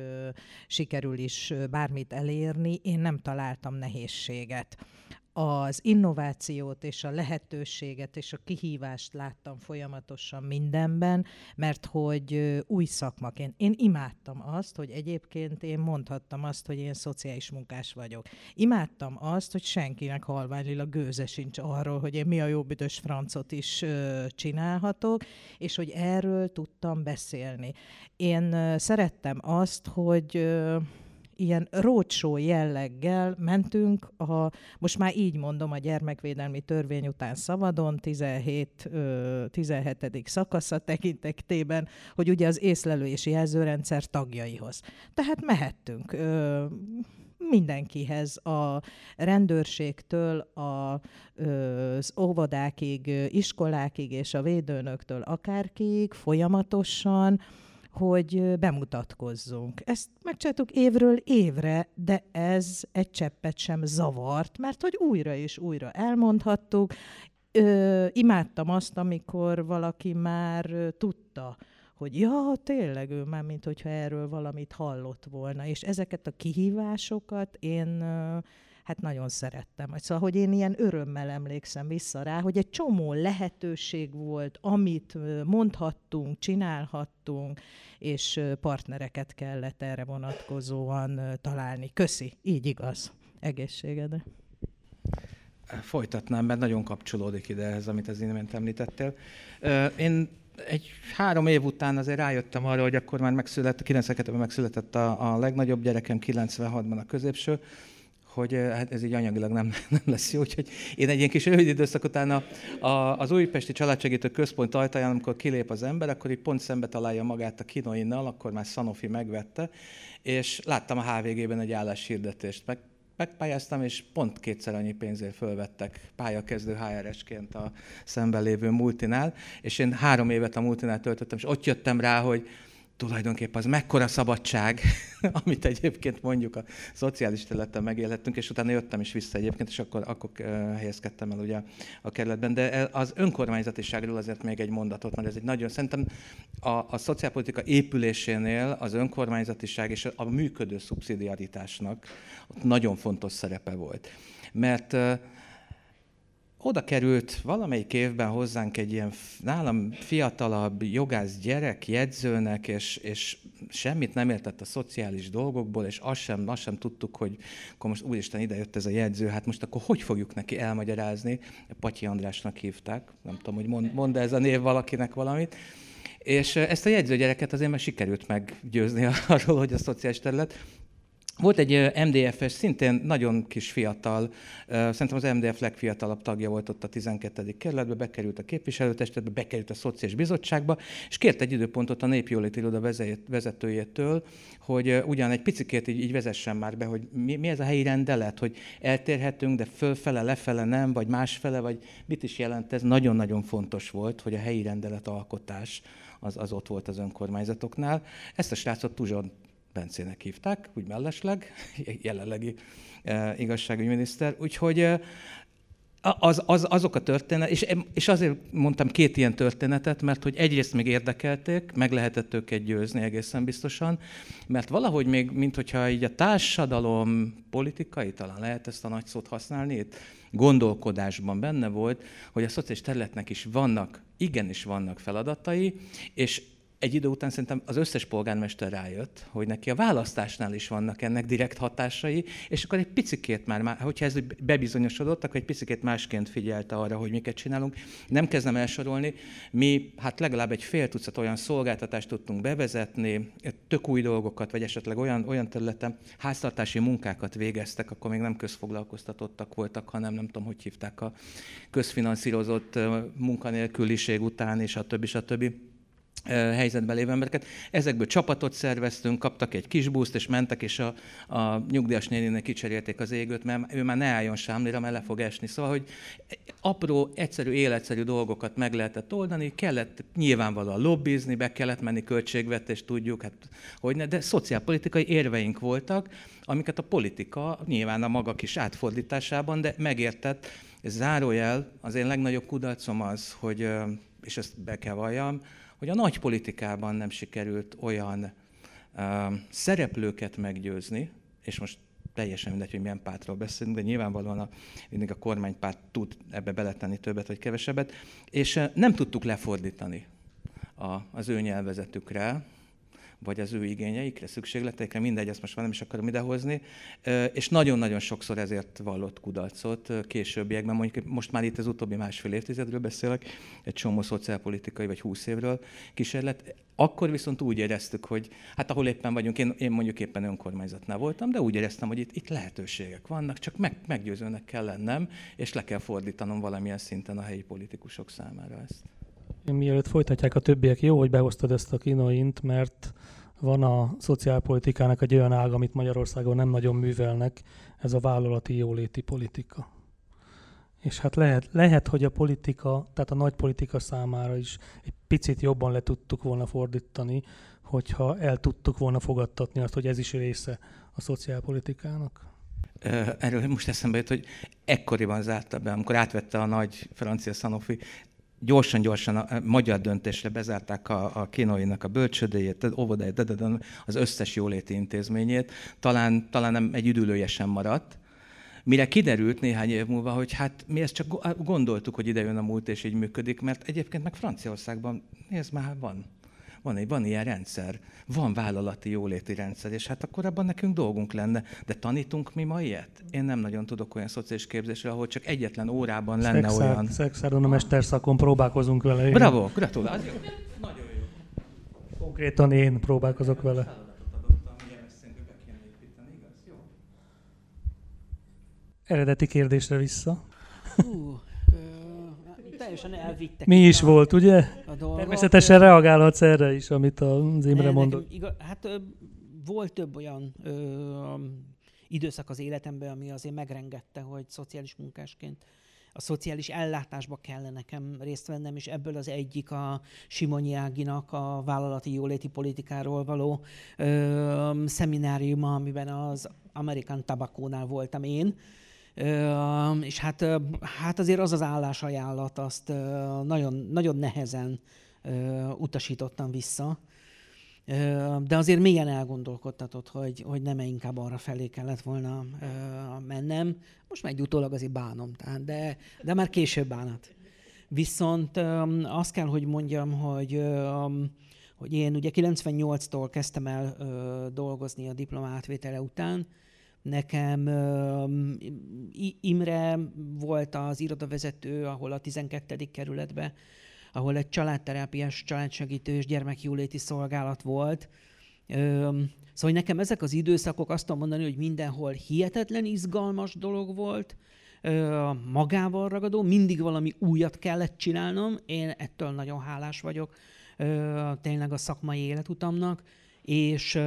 sikerül is bármit elérni. Én nem találtam nehézséget az innovációt és a lehetőséget és a kihívást láttam folyamatosan mindenben, mert hogy új szakmaként. Én imádtam azt, hogy egyébként én mondhattam azt, hogy én szociális munkás vagyok. Imádtam azt, hogy senkinek halványlila gőze sincs arról, hogy én mi a jó büdös francot is csinálhatok, és hogy erről tudtam beszélni. Én szerettem azt, hogy ilyen rócsó jelleggel mentünk, a, most már így mondom, a gyermekvédelmi törvény után szabadon, 17, 17. szakasza tekintetében, hogy ugye az észlelő és jelzőrendszer tagjaihoz. Tehát mehettünk mindenkihez, a rendőrségtől, a, az óvodákig, iskolákig és a védőnöktől akárkiig folyamatosan, hogy bemutatkozzunk. Ezt megcsináltuk évről évre, de ez egy cseppet sem zavart, mert hogy újra és újra elmondhattuk. Ö, imádtam azt, amikor valaki már tudta, hogy ja, tényleg ő már, mint hogyha erről valamit hallott volna. És ezeket a kihívásokat én hát nagyon szerettem. Szóval, hogy én ilyen örömmel emlékszem vissza rá, hogy egy csomó lehetőség volt, amit mondhattunk, csinálhattunk, és partnereket kellett erre vonatkozóan találni. Köszi, így igaz. Egészségedre. Folytatnám, mert nagyon kapcsolódik ide ez, amit az imént említettél. Én egy három év után azért rájöttem arra, hogy akkor már megszületett, 92-ben megszületett a, a legnagyobb gyerekem, 96-ban a középső, hogy hát ez így anyagilag nem, nem lesz jó. Úgyhogy én egy ilyen kis rövid időszak után a, a, az Újpesti Családsegítő Központ ajtaján, amikor kilép az ember, akkor így pont szembe találja magát a kinoinnal, akkor már Sanofi megvette, és láttam a HVG-ben egy álláshirdetést. Meg megpályáztam, és pont kétszer annyi pénzért fölvettek pályakezdő HRS-ként a szemben lévő multinál, és én három évet a multinál töltöttem, és ott jöttem rá, hogy tulajdonképpen az mekkora szabadság, amit egyébként mondjuk a szociális területen megélhettünk, és utána jöttem is vissza egyébként, és akkor, akkor helyezkedtem el ugye a kerületben. De az önkormányzatiságról azért még egy mondatot, mert ez egy nagyon, szerintem a, a szociálpolitika épülésénél az önkormányzatiság és a működő szubszidiaritásnak nagyon fontos szerepe volt. Mert oda került valamelyik évben hozzánk egy ilyen nálam fiatalabb jogász gyerek jegyzőnek, és, és semmit nem értett a szociális dolgokból, és azt sem, azt sem tudtuk, hogy akkor most úristen ide jött ez a jegyző, hát most akkor hogy fogjuk neki elmagyarázni? Patyi Andrásnak hívták, nem tudom, hogy mond, mond ez a név valakinek valamit. És ezt a jegyzőgyereket azért már sikerült meggyőzni arról, hogy a szociális terület volt egy MDF-es, szintén nagyon kis fiatal, szerintem az MDF legfiatalabb tagja volt ott a 12. kerületbe, bekerült a képviselőtestetbe, bekerült a Szociális Bizottságba, és kért egy időpontot a Népjólét Iroda vezetőjétől, hogy ugyan egy picikét így, így vezessen már be, hogy mi, mi ez a helyi rendelet, hogy eltérhetünk, de fölfele, lefele nem, vagy másfele, vagy mit is jelent ez. Nagyon-nagyon fontos volt, hogy a helyi rendelet alkotás az, az ott volt az önkormányzatoknál. Ezt a srácot Tuzson Bencének hívták, úgy mellesleg, jelenlegi e, igazságügyminiszter. Úgyhogy e, az, az, azok a történet, és, és azért mondtam két ilyen történetet, mert hogy egyrészt még érdekelték, meg lehetett őket győzni egészen biztosan, mert valahogy még, mint hogyha így a társadalom politikai, talán lehet ezt a nagy szót használni, itt gondolkodásban benne volt, hogy a szociális területnek is vannak, igenis vannak feladatai, és egy idő után szerintem az összes polgármester rájött, hogy neki a választásnál is vannak ennek direkt hatásai, és akkor egy picikét már, hogyha ez bebizonyosodott, akkor egy picikét másként figyelte arra, hogy miket csinálunk. Nem kezdem elsorolni, mi hát legalább egy fél tucat olyan szolgáltatást tudtunk bevezetni, tök új dolgokat, vagy esetleg olyan, olyan területen háztartási munkákat végeztek, akkor még nem közfoglalkoztatottak voltak, hanem nem tudom, hogy hívták a közfinanszírozott munkanélküliség után, és a többi, a többi helyzetben lévő embereket. Ezekből csapatot szerveztünk, kaptak egy kis buszt, és mentek, és a, a nyugdíjas néninek kicserélték az égőt, mert ő már ne álljon sámlira, mert le fog esni. Szóval, hogy apró, egyszerű, életszerű dolgokat meg lehetett oldani, kellett nyilvánvalóan lobbizni, be kellett menni költségvetést, tudjuk, hát hogy ne, de szociálpolitikai érveink voltak, amiket a politika nyilván a maga kis átfordításában, de megértett. Zárójel, az én legnagyobb kudarcom az, hogy, és ezt be kell valljam, hogy a nagy politikában nem sikerült olyan uh, szereplőket meggyőzni, és most teljesen mindegy, hogy milyen pártról beszélünk, de nyilvánvalóan a, mindig a kormánypárt tud ebbe beletenni többet vagy kevesebbet, és nem tudtuk lefordítani a, az ő nyelvezetükre, vagy az ő igényeikre, szükségleteikre, mindegy, ezt most már nem is akarom idehozni, és nagyon-nagyon sokszor ezért vallott kudarcot későbbiekben, mondjuk most már itt az utóbbi másfél évtizedről beszélek, egy csomó szociálpolitikai vagy húsz évről kísérlet, akkor viszont úgy éreztük, hogy hát ahol éppen vagyunk, én, én mondjuk éppen önkormányzatnál voltam, de úgy éreztem, hogy itt, itt lehetőségek vannak, csak meg, meggyőzőnek kell lennem, és le kell fordítanom valamilyen szinten a helyi politikusok számára ezt. Mielőtt folytatják a többiek, jó, hogy behoztad ezt a kinoint, mert van a szociálpolitikának egy olyan ág, amit Magyarországon nem nagyon művelnek, ez a vállalati jóléti politika. És hát lehet, lehet, hogy a politika, tehát a nagy politika számára is egy picit jobban le tudtuk volna fordítani, hogyha el tudtuk volna fogadtatni azt, hogy ez is része a szociálpolitikának. Erről most eszembe jut, hogy ekkoriban zárta be, amikor átvette a nagy francia Sanofi, gyorsan-gyorsan a magyar döntésre bezárták a, a kínainak a bölcsödéjét, óvodáját, az összes jóléti intézményét, talán, talán nem egy üdülője sem maradt, mire kiderült néhány év múlva, hogy hát mi ezt csak gondoltuk, hogy ide jön a múlt és így működik, mert egyébként meg Franciaországban, nézd már, van. Van, egy, van ilyen rendszer, van vállalati jóléti rendszer, és hát akkor abban nekünk dolgunk lenne. De tanítunk mi ma ilyet? Én nem nagyon tudok olyan szociális képzésre, ahol csak egyetlen órában lenne Szexár, olyan. Szexáron a mesterszakon próbálkozunk vele. Bravo, gratulálok. Nagyon jó. Konkrétan én próbálkozok vele. Eredeti kérdésre vissza. Hú, teljesen elvittek. Mi is a- volt, ugye? A dolgok. Természetesen reagálhatsz erre is, amit az Imre Ne, mondott. Igaz, hát ö, volt több olyan ö, időszak az életemben, ami azért megrengette, hogy szociális munkásként a szociális ellátásba kellene nekem részt vennem, és ebből az egyik a Simonyi Áginak a vállalati jóléti politikáról való ö, szemináriuma, amiben az American Tobacco-nál voltam én, és hát, hát azért az az állásajánlat, azt nagyon, nagyon nehezen utasítottam vissza. De azért mélyen elgondolkodtatott, hogy, hogy nem inkább arra felé kellett volna mennem. Most már egy utólag azért bánom, tehát, de, de már később bánat. Viszont azt kell, hogy mondjam, hogy, hogy én ugye 98-tól kezdtem el dolgozni a diploma átvétele után, Nekem Imre volt az irodavezető, ahol a 12. kerületben, ahol egy családterápiás, családsegítő és gyermekjóléti szolgálat volt. Szóval nekem ezek az időszakok azt tudom mondani, hogy mindenhol hihetetlen izgalmas dolog volt, magával ragadó, mindig valami újat kellett csinálnom, én ettől nagyon hálás vagyok tényleg a szakmai életutamnak, és,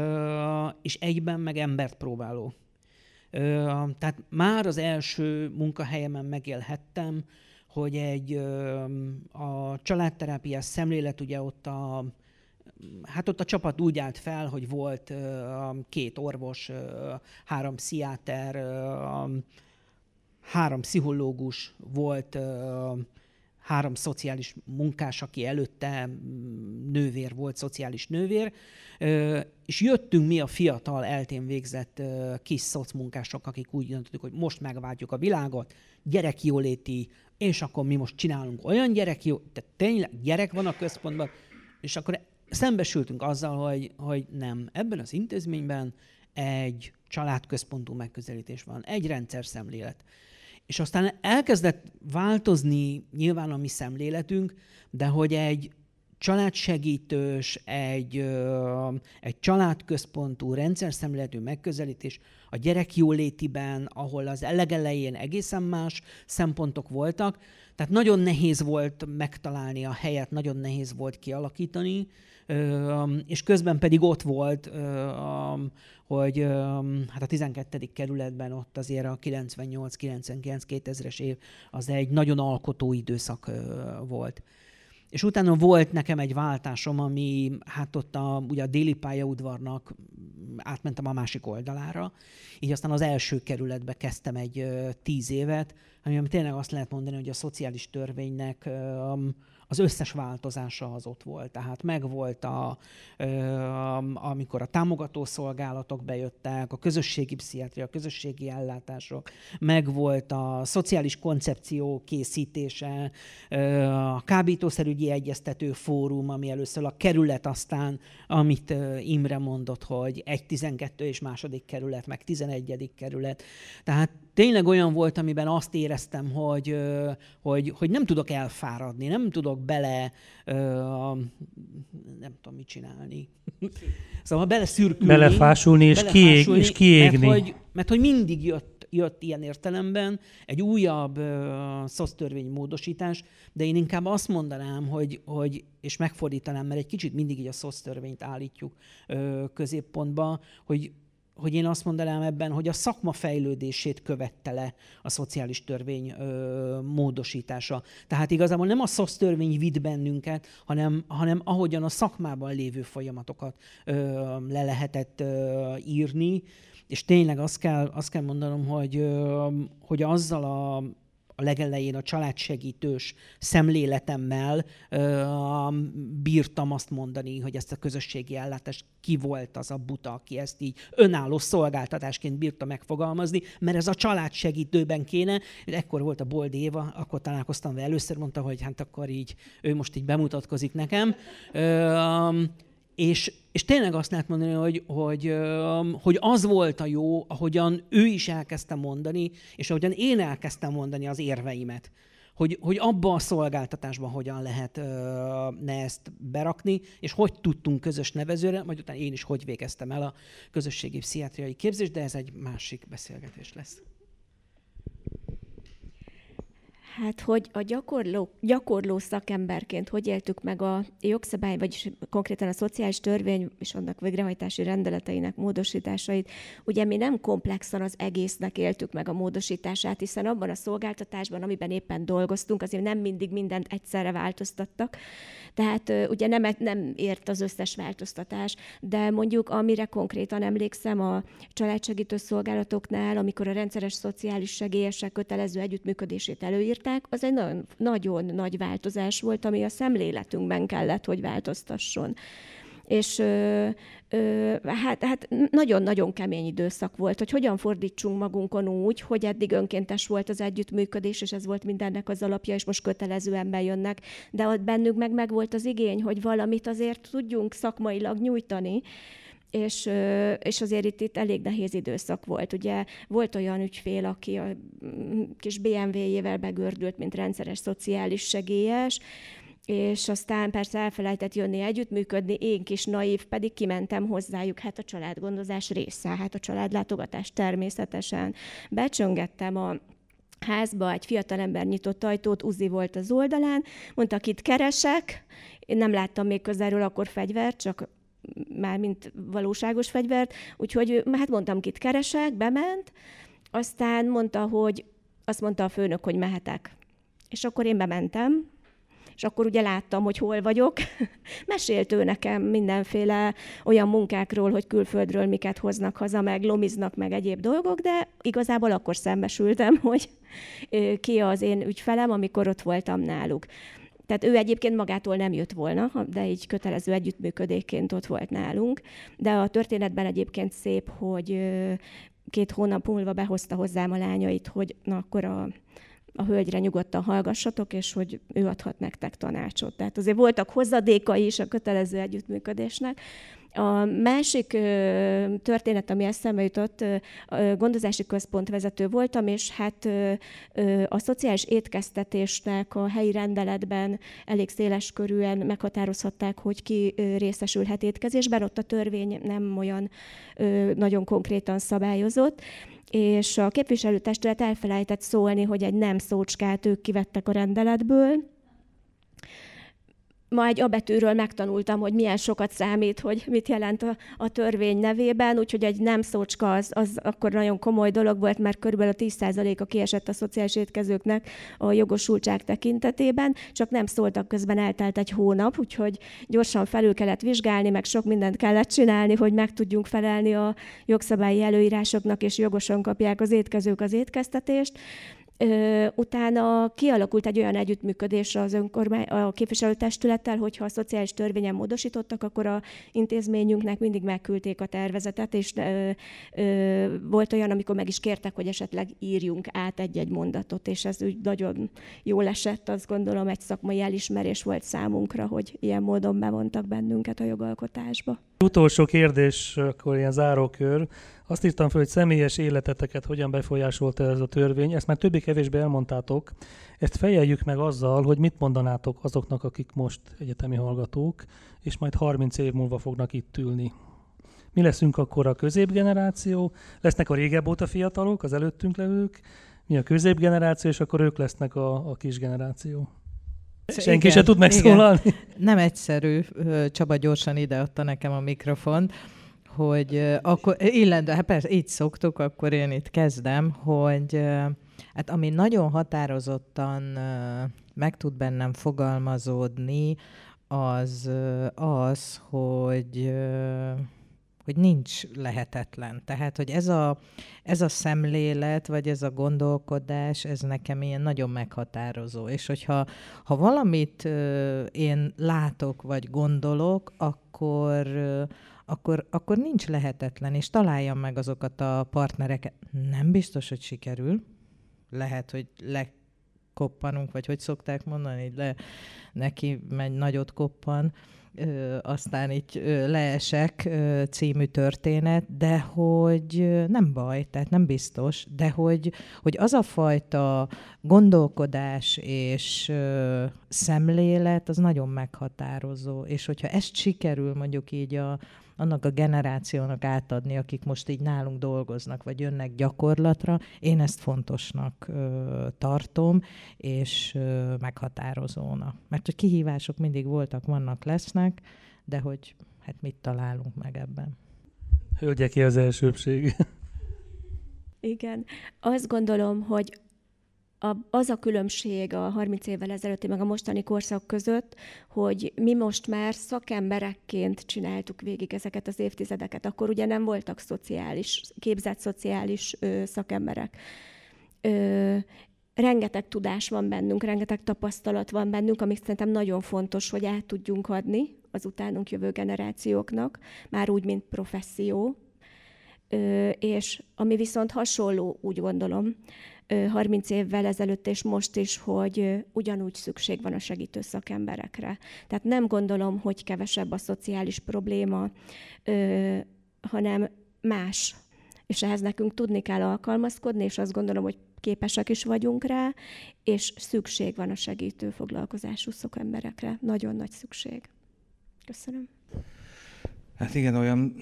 és egyben meg embert próbáló. Tehát már az első munkahelyemen megélhettem, hogy egy a családterápiás szemlélet ugye ott a Hát ott a csapat úgy állt fel, hogy volt két orvos, három pszichiáter, három pszichológus, volt három szociális munkás, aki előtte mm, nővér volt, szociális nővér, és jöttünk mi a fiatal, eltén végzett kis szocmunkások, akik úgy döntöttük, hogy most megváltjuk a világot, gyerekjóléti, és akkor mi most csinálunk olyan gyerekjó, tehát tényleg gyerek van a központban, és akkor szembesültünk azzal, hogy, hogy nem, ebben az intézményben egy családközpontú megközelítés van, egy rendszer szemlélet. És aztán elkezdett változni nyilván a mi szemléletünk, de hogy egy családsegítős, egy, egy családközpontú, rendszerszemléletű megközelítés a gyerekjólétiben, ahol az legelején egészen más szempontok voltak, tehát nagyon nehéz volt megtalálni a helyet, nagyon nehéz volt kialakítani, és közben pedig ott volt, hogy hát a 12. kerületben ott azért a 98-99-2000-es év az egy nagyon alkotó időszak volt. És utána volt nekem egy váltásom, ami hát ott a, ugye a déli pályaudvarnak átmentem a másik oldalára. Így aztán az első kerületbe kezdtem egy tíz évet, ami ami tényleg azt lehet mondani, hogy a szociális törvénynek ö, az összes változása az ott volt. Tehát megvolt, a, amikor a támogató szolgálatok bejöttek, a közösségi pszichiátria, a közösségi ellátások, megvolt a szociális koncepció készítése, a kábítószerügyi egyeztető fórum, ami először a kerület, aztán amit Imre mondott, hogy egy 12 és második kerület, meg 11. kerület. Tehát tényleg olyan volt, amiben azt éreztem, hogy, ö, hogy, hogy nem tudok elfáradni, nem tudok bele, ö, nem tudom mit csinálni. Szóval bele szürkülni. Belefásulni és kiég- és kiégni. Mert hogy, mert hogy mindig jött, jött ilyen értelemben egy újabb uh, módosítás, de én inkább azt mondanám, hogy, hogy és megfordítanám, mert egy kicsit mindig így a szoctörvényt állítjuk uh, középpontba, hogy hogy én azt mondanám ebben, hogy a szakma fejlődését követte le a szociális törvény ö, módosítása. Tehát igazából nem a szosz törvény vitt bennünket, hanem, hanem ahogyan a szakmában lévő folyamatokat ö, le lehetett ö, írni, és tényleg azt kell, azt kell mondanom, hogy, ö, hogy azzal a, a legelején a családsegítős szemléletemmel ö, bírtam azt mondani, hogy ezt a közösségi ellátást ki volt az a buta, aki ezt így önálló szolgáltatásként bírta megfogalmazni, mert ez a családsegítőben kéne. Ekkor volt a Bold Éva, akkor találkoztam vele először, mondta, hogy hát akkor így ő most így bemutatkozik nekem. Ö, És, és tényleg azt lehet mondani, hogy, hogy, hogy az volt a jó, ahogyan ő is elkezdte mondani, és ahogyan én elkezdtem mondani az érveimet hogy, hogy abba a szolgáltatásban hogyan lehet ö, ne ezt berakni, és hogy tudtunk közös nevezőre, majd utána én is hogy végeztem el a közösségi pszichiátriai képzést, de ez egy másik beszélgetés lesz. Hát, hogy a gyakorló, gyakorló szakemberként hogy éltük meg a jogszabály, vagyis konkrétan a szociális törvény és annak végrehajtási rendeleteinek módosításait, ugye mi nem komplexan az egésznek éltük meg a módosítását, hiszen abban a szolgáltatásban, amiben éppen dolgoztunk, azért nem mindig mindent egyszerre változtattak, tehát ugye nem, nem ért az összes változtatás, de mondjuk amire konkrétan emlékszem a családsegítő szolgálatoknál, amikor a rendszeres szociális segélyesek kötelező együttműködését előírták, az egy nagyon, nagyon nagy változás volt, ami a szemléletünkben kellett, hogy változtasson és hát, hát nagyon-nagyon kemény időszak volt, hogy hogyan fordítsunk magunkon úgy, hogy eddig önkéntes volt az együttműködés, és ez volt mindennek az alapja, és most kötelezően bejönnek, de ott bennünk meg, volt az igény, hogy valamit azért tudjunk szakmailag nyújtani, és, és azért itt, itt elég nehéz időszak volt. Ugye volt olyan ügyfél, aki a kis BMW-jével begördült, mint rendszeres szociális segélyes, és aztán persze elfelejtett jönni együttműködni, én kis naív pedig kimentem hozzájuk, hát a családgondozás része, hát a családlátogatás természetesen. Becsöngettem a házba, egy fiatalember nyitott ajtót, Uzi volt az oldalán, mondta, akit keresek, én nem láttam még közelről akkor fegyvert, csak már mint valóságos fegyvert, úgyhogy hát mondtam, kit keresek, bement, aztán mondta, hogy azt mondta a főnök, hogy mehetek. És akkor én bementem, és akkor ugye láttam, hogy hol vagyok. Mesélt ő nekem mindenféle olyan munkákról, hogy külföldről miket hoznak haza, meg lomiznak, meg egyéb dolgok, de igazából akkor szembesültem, hogy ki az én ügyfelem, amikor ott voltam náluk. Tehát ő egyébként magától nem jött volna, de így kötelező együttműködéként ott volt nálunk. De a történetben egyébként szép, hogy két hónap múlva behozta hozzám a lányait, hogy na akkor a a hölgyre nyugodtan hallgassatok, és hogy ő adhat nektek tanácsot. Tehát azért voltak hozadékai is a kötelező együttműködésnek. A másik történet, ami eszembe jutott, gondozási központ vezető voltam, és hát a szociális étkeztetésnek a helyi rendeletben elég széles körűen meghatározhatták, hogy ki részesülhet étkezésben, ott a törvény nem olyan nagyon konkrétan szabályozott, és a képviselőtestület elfelejtett szólni, hogy egy nem szócskát ők kivettek a rendeletből, ma egy abetűről megtanultam, hogy milyen sokat számít, hogy mit jelent a, a törvény nevében, úgyhogy egy nem szócska az, az akkor nagyon komoly dolog volt, mert körülbelül a 10%-a kiesett a szociális étkezőknek a jogosultság tekintetében, csak nem szóltak közben eltelt egy hónap, úgyhogy gyorsan felül kellett vizsgálni, meg sok mindent kellett csinálni, hogy meg tudjunk felelni a jogszabályi előírásoknak, és jogosan kapják az étkezők az étkeztetést utána kialakult egy olyan együttműködés az önkormány, a képviselőtestülettel, hogyha a szociális törvényen módosítottak, akkor a intézményünknek mindig megküldték a tervezetet, és volt olyan, amikor meg is kértek, hogy esetleg írjunk át egy-egy mondatot, és ez úgy nagyon jól esett, azt gondolom, egy szakmai elismerés volt számunkra, hogy ilyen módon bevontak bennünket a jogalkotásba. Utolsó kérdés, akkor ilyen zárókör. Azt írtam fel, hogy személyes életeteket hogyan befolyásolta ez a törvény. Ezt már többé-kevésbé elmondtátok. Ezt fejeljük meg azzal, hogy mit mondanátok azoknak, akik most egyetemi hallgatók, és majd 30 év múlva fognak itt ülni. Mi leszünk akkor a középgeneráció, lesznek a régebb óta fiatalok, az előttünk levők, mi a középgeneráció, és akkor ők lesznek a, a kis generáció. Senki igen, se tud megszólalni. Igen. Nem egyszerű, Csaba gyorsan ideadta nekem a mikrofont hogy akkor illendő, hát persze így szoktuk, akkor én itt kezdem, hogy hát ami nagyon határozottan meg tud bennem fogalmazódni, az az, hogy hogy nincs lehetetlen. Tehát, hogy ez a, ez a szemlélet, vagy ez a gondolkodás, ez nekem ilyen nagyon meghatározó. És hogyha ha valamit én látok, vagy gondolok, akkor akkor, akkor nincs lehetetlen, és találjam meg azokat a partnereket. Nem biztos, hogy sikerül. Lehet, hogy koppanunk, vagy hogy szokták mondani, le neki megy nagyot koppan, ö, aztán így ö, leesek ö, című történet, de hogy nem baj, tehát nem biztos, de hogy, hogy az a fajta gondolkodás és ö, szemlélet, az nagyon meghatározó, és hogyha ezt sikerül mondjuk így a, annak a generációnak átadni, akik most így nálunk dolgoznak, vagy jönnek gyakorlatra. Én ezt fontosnak ö, tartom, és ö, meghatározónak. Mert hogy kihívások mindig voltak, vannak, lesznek, de hogy hát mit találunk meg ebben. Hölgyeké az elsőbség. Igen. Azt gondolom, hogy a, az a különbség a 30 évvel ezelőtti meg a mostani korszak között, hogy mi most már szakemberekként csináltuk végig ezeket az évtizedeket. Akkor ugye nem voltak szociális, képzett szociális ö, szakemberek. Ö, rengeteg tudás van bennünk, rengeteg tapasztalat van bennünk, amit szerintem nagyon fontos, hogy át tudjunk adni az utánunk jövő generációknak, már úgy, mint professzió. Ö, és ami viszont hasonló, úgy gondolom, 30 évvel ezelőtt és most is, hogy ugyanúgy szükség van a segítő szakemberekre. Tehát nem gondolom, hogy kevesebb a szociális probléma, hanem más. És ehhez nekünk tudni kell alkalmazkodni, és azt gondolom, hogy képesek is vagyunk rá, és szükség van a segítő foglalkozású szakemberekre. Nagyon nagy szükség. Köszönöm. Hát igen, olyan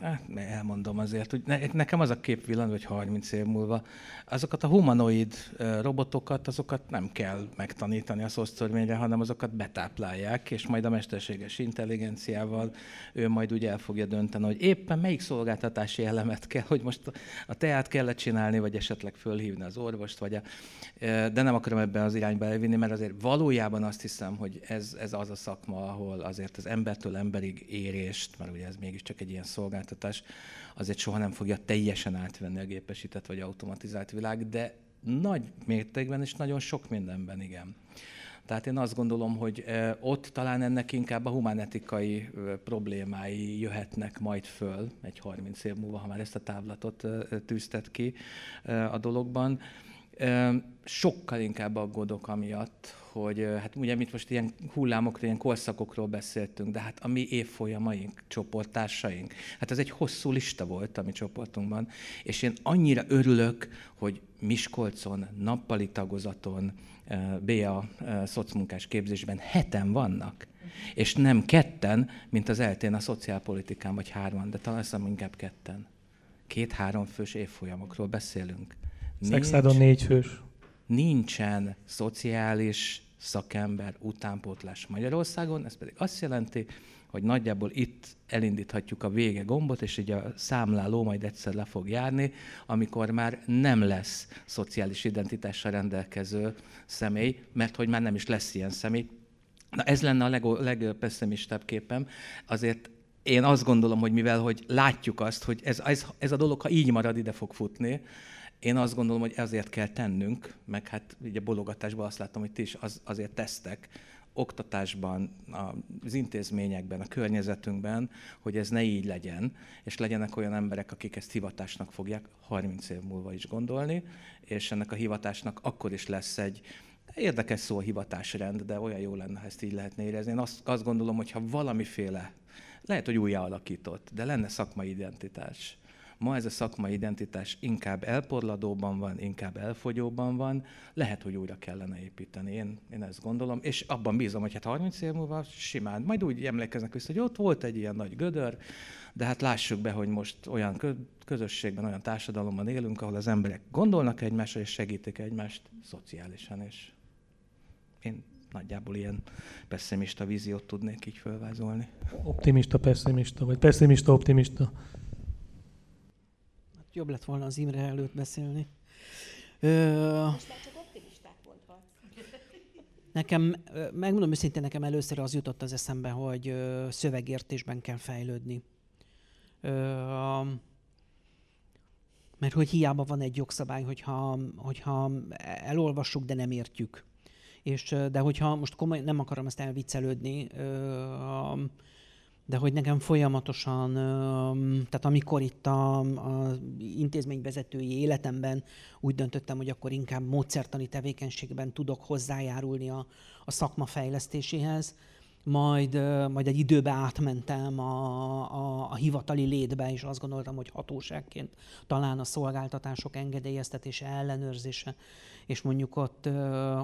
hát elmondom azért, hogy nekem az a kép villan, hogy 30 év múlva azokat a humanoid robotokat, azokat nem kell megtanítani a szosztörvényre, hanem azokat betáplálják, és majd a mesterséges intelligenciával ő majd úgy el fogja dönteni, hogy éppen melyik szolgáltatási elemet kell, hogy most a teát kellett csinálni, vagy esetleg fölhívni az orvost, vagy a, de nem akarom ebben az irányba elvinni, mert azért valójában azt hiszem, hogy ez, ez az a szakma, ahol azért az embertől emberig érést, mert ugye ez mégiscsak egy ilyen szolgáltatás, azért soha nem fogja teljesen átvenni a gépesített vagy automatizált világ, de nagy mértékben és nagyon sok mindenben igen. Tehát én azt gondolom, hogy ott talán ennek inkább a humánetikai problémái jöhetnek majd föl egy 30 év múlva, ha már ezt a távlatot tűztet ki a dologban. Sokkal inkább aggódok amiatt, hogy hát ugye mit most ilyen hullámokról, ilyen korszakokról beszéltünk, de hát a mi évfolyamaink, csoporttársaink, hát ez egy hosszú lista volt a mi csoportunkban, és én annyira örülök, hogy Miskolcon, nappali tagozaton, BA szocmunkás képzésben heten vannak, és nem ketten, mint az eltén a szociálpolitikán, vagy hárman, de talán hiszem inkább ketten. Két-három fős évfolyamokról beszélünk. Szexádon négy fős. Nincsen szociális szakember utánpótlás Magyarországon, ez pedig azt jelenti, hogy nagyjából itt elindíthatjuk a vége gombot, és így a számláló majd egyszer le fog járni, amikor már nem lesz szociális identitással rendelkező személy, mert hogy már nem is lesz ilyen személy. Na ez lenne a leg, legpesszimistább képem. Azért én azt gondolom, hogy mivel hogy látjuk azt, hogy ez, ez, ez a dolog, ha így marad, ide fog futni, én azt gondolom, hogy ezért kell tennünk, meg hát ugye bologatásban azt látom, hogy ti is az, azért tesztek, oktatásban, az intézményekben, a környezetünkben, hogy ez ne így legyen, és legyenek olyan emberek, akik ezt hivatásnak fogják 30 év múlva is gondolni, és ennek a hivatásnak akkor is lesz egy, érdekes szó a hivatásrend, de olyan jó lenne, ha ezt így lehetne érezni. Én azt, azt gondolom, hogy ha valamiféle, lehet, hogy újjá alakított, de lenne szakmai identitás, Ma ez a szakmai identitás inkább elporladóban van, inkább elfogyóban van, lehet, hogy újra kellene építeni. Én, én ezt gondolom, és abban bízom, hogy hát 30 év múlva simán, majd úgy emlékeznek vissza, hogy ott volt egy ilyen nagy gödör, de hát lássuk be, hogy most olyan közösségben, olyan társadalomban élünk, ahol az emberek gondolnak egymásra és segítik egymást szociálisan, és én nagyjából ilyen pessimista víziót tudnék így felvázolni. Optimista, pessimista, vagy pessimista, optimista jobb lett volna az Imre előtt beszélni. Ö... Most már csak optimisták Nekem, megmondom őszintén, nekem először az jutott az eszembe, hogy szövegértésben kell fejlődni. Ö, mert hogy hiába van egy jogszabály, hogyha, hogyha elolvassuk, de nem értjük. És, de hogyha most komoly, nem akarom ezt elviccelődni, ö, de hogy nekem folyamatosan, tehát amikor itt a, a intézményvezetői életemben úgy döntöttem, hogy akkor inkább módszertani tevékenységben tudok hozzájárulni a, a szakma fejlesztéséhez, majd, majd egy időbe átmentem a, a, a hivatali létbe, és azt gondoltam, hogy hatóságként talán a szolgáltatások engedélyeztetése, ellenőrzése, és mondjuk ott,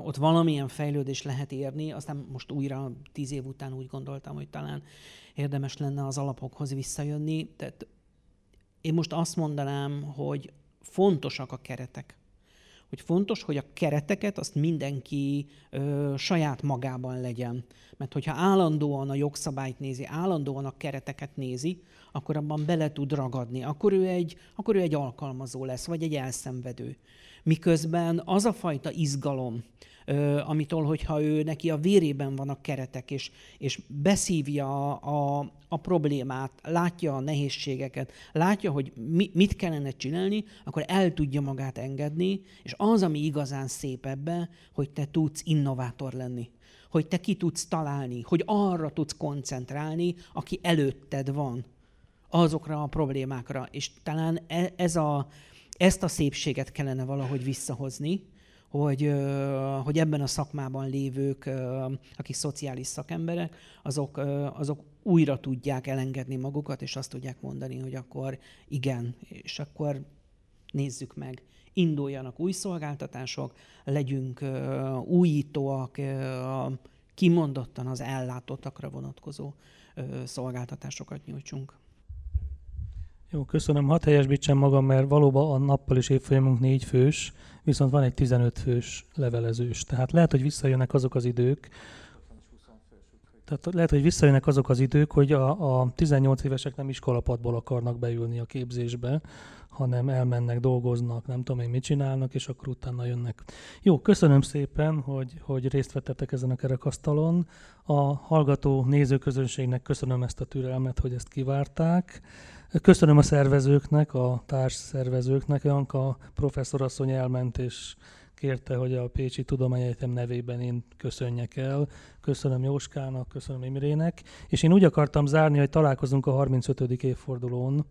ott valamilyen fejlődés lehet érni, aztán most újra tíz év után úgy gondoltam, hogy talán érdemes lenne az alapokhoz visszajönni. Tehát én most azt mondanám, hogy fontosak a keretek hogy fontos, hogy a kereteket azt mindenki ö, saját magában legyen. Mert hogyha állandóan a jogszabályt nézi, állandóan a kereteket nézi, akkor abban bele tud ragadni. Akkor ő egy, akkor ő egy alkalmazó lesz, vagy egy elszenvedő. Miközben az a fajta izgalom, amitől, hogyha ő neki a vérében van a keretek, és, és beszívja a, a, a problémát, látja a nehézségeket, látja, hogy mi, mit kellene csinálni, akkor el tudja magát engedni, és az, ami igazán szép ebbe, hogy te tudsz innovátor lenni hogy te ki tudsz találni, hogy arra tudsz koncentrálni, aki előtted van, azokra a problémákra. És talán e, ez a, ezt a szépséget kellene valahogy visszahozni, hogy, hogy ebben a szakmában lévők, akik szociális szakemberek, azok, azok újra tudják elengedni magukat, és azt tudják mondani, hogy akkor igen, és akkor nézzük meg, induljanak új szolgáltatások, legyünk újítóak, kimondottan az ellátottakra vonatkozó szolgáltatásokat nyújtsunk. Jó, köszönöm. Hadd helyesbítsem magam, mert valóban a nappal is évfolyamunk négy fős, viszont van egy 15 fős levelezős. Tehát lehet, hogy visszajönnek azok az idők, tehát lehet, hogy visszajönnek azok az idők, hogy a, a 18 évesek nem iskolapadból akarnak beülni a képzésbe, hanem elmennek, dolgoznak, nem tudom én mit csinálnak, és akkor utána jönnek. Jó, köszönöm szépen, hogy, hogy részt vettetek ezen a kerekasztalon. A hallgató nézőközönségnek köszönöm ezt a türelmet, hogy ezt kivárták. Köszönöm a szervezőknek, a társ szervezőknek, Janka professzorasszony elment és kérte, hogy a Pécsi Tudományegyetem nevében én köszönjek el. Köszönöm Jóskának, köszönöm Imrének, és én úgy akartam zárni, hogy találkozunk a 35. évfordulón,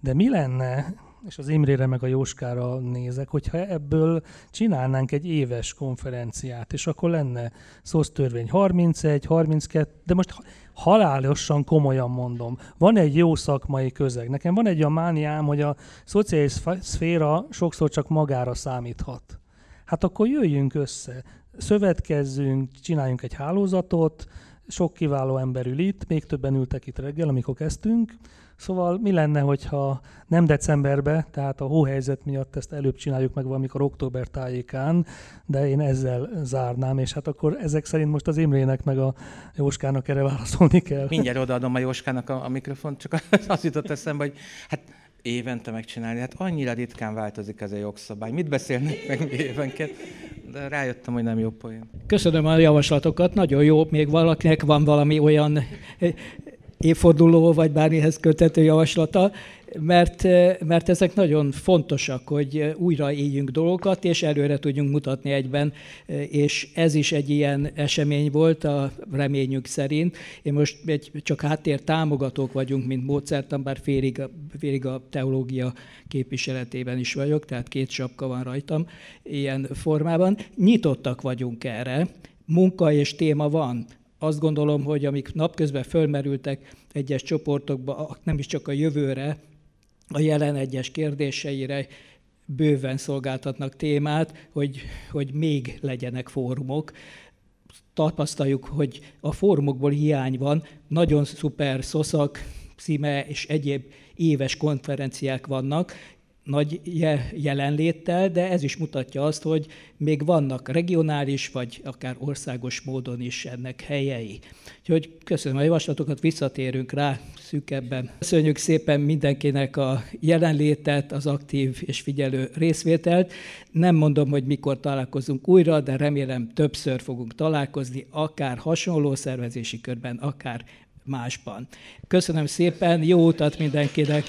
de mi lenne, és az Imrére meg a Jóskára nézek, hogyha ebből csinálnánk egy éves konferenciát, és akkor lenne SZOSZ törvény 31, 32, de most halálosan komolyan mondom, van egy jó szakmai közeg. Nekem van egy a mániám, hogy a szociális szféra sokszor csak magára számíthat. Hát akkor jöjjünk össze, szövetkezzünk, csináljunk egy hálózatot, sok kiváló ember ül itt, még többen ültek itt reggel, amikor kezdtünk, Szóval mi lenne, hogyha nem decemberbe, tehát a hóhelyzet miatt ezt előbb csináljuk meg valamikor október tájékán, de én ezzel zárnám, és hát akkor ezek szerint most az Imrének meg a Jóskának erre válaszolni kell. Mindjárt odaadom a Jóskának a, a mikrofont, csak az jutott eszembe, hogy hát évente megcsinálni, hát annyira ritkán változik ez a jogszabály. Mit beszélnek meg évenként? De rájöttem, hogy nem jó poén. Köszönöm a javaslatokat, nagyon jó, még valakinek van valami olyan évforduló vagy bármihez köthető javaslata, mert, mert ezek nagyon fontosak, hogy újra éljünk dolgokat, és előre tudjunk mutatni egyben, és ez is egy ilyen esemény volt a reményünk szerint. Én most egy, csak háttér támogatók vagyunk, mint módszertan, bár félig, félig a teológia képviseletében is vagyok, tehát két sapka van rajtam ilyen formában. Nyitottak vagyunk erre, munka és téma van azt gondolom, hogy amik napközben fölmerültek egyes csoportokba, nem is csak a jövőre, a jelen egyes kérdéseire bőven szolgáltatnak témát, hogy, hogy még legyenek fórumok. Tapasztaljuk, hogy a fórumokból hiány van, nagyon szuper szoszak, szíme és egyéb éves konferenciák vannak, nagy jelenléttel, de ez is mutatja azt, hogy még vannak regionális vagy akár országos módon is ennek helyei. Úgyhogy köszönöm a javaslatokat, visszatérünk rá szűkebben. Köszönjük szépen mindenkinek a jelenlétet, az aktív és figyelő részvételt. Nem mondom, hogy mikor találkozunk újra, de remélem többször fogunk találkozni, akár hasonló szervezési körben, akár másban. Köszönöm szépen, jó utat mindenkinek!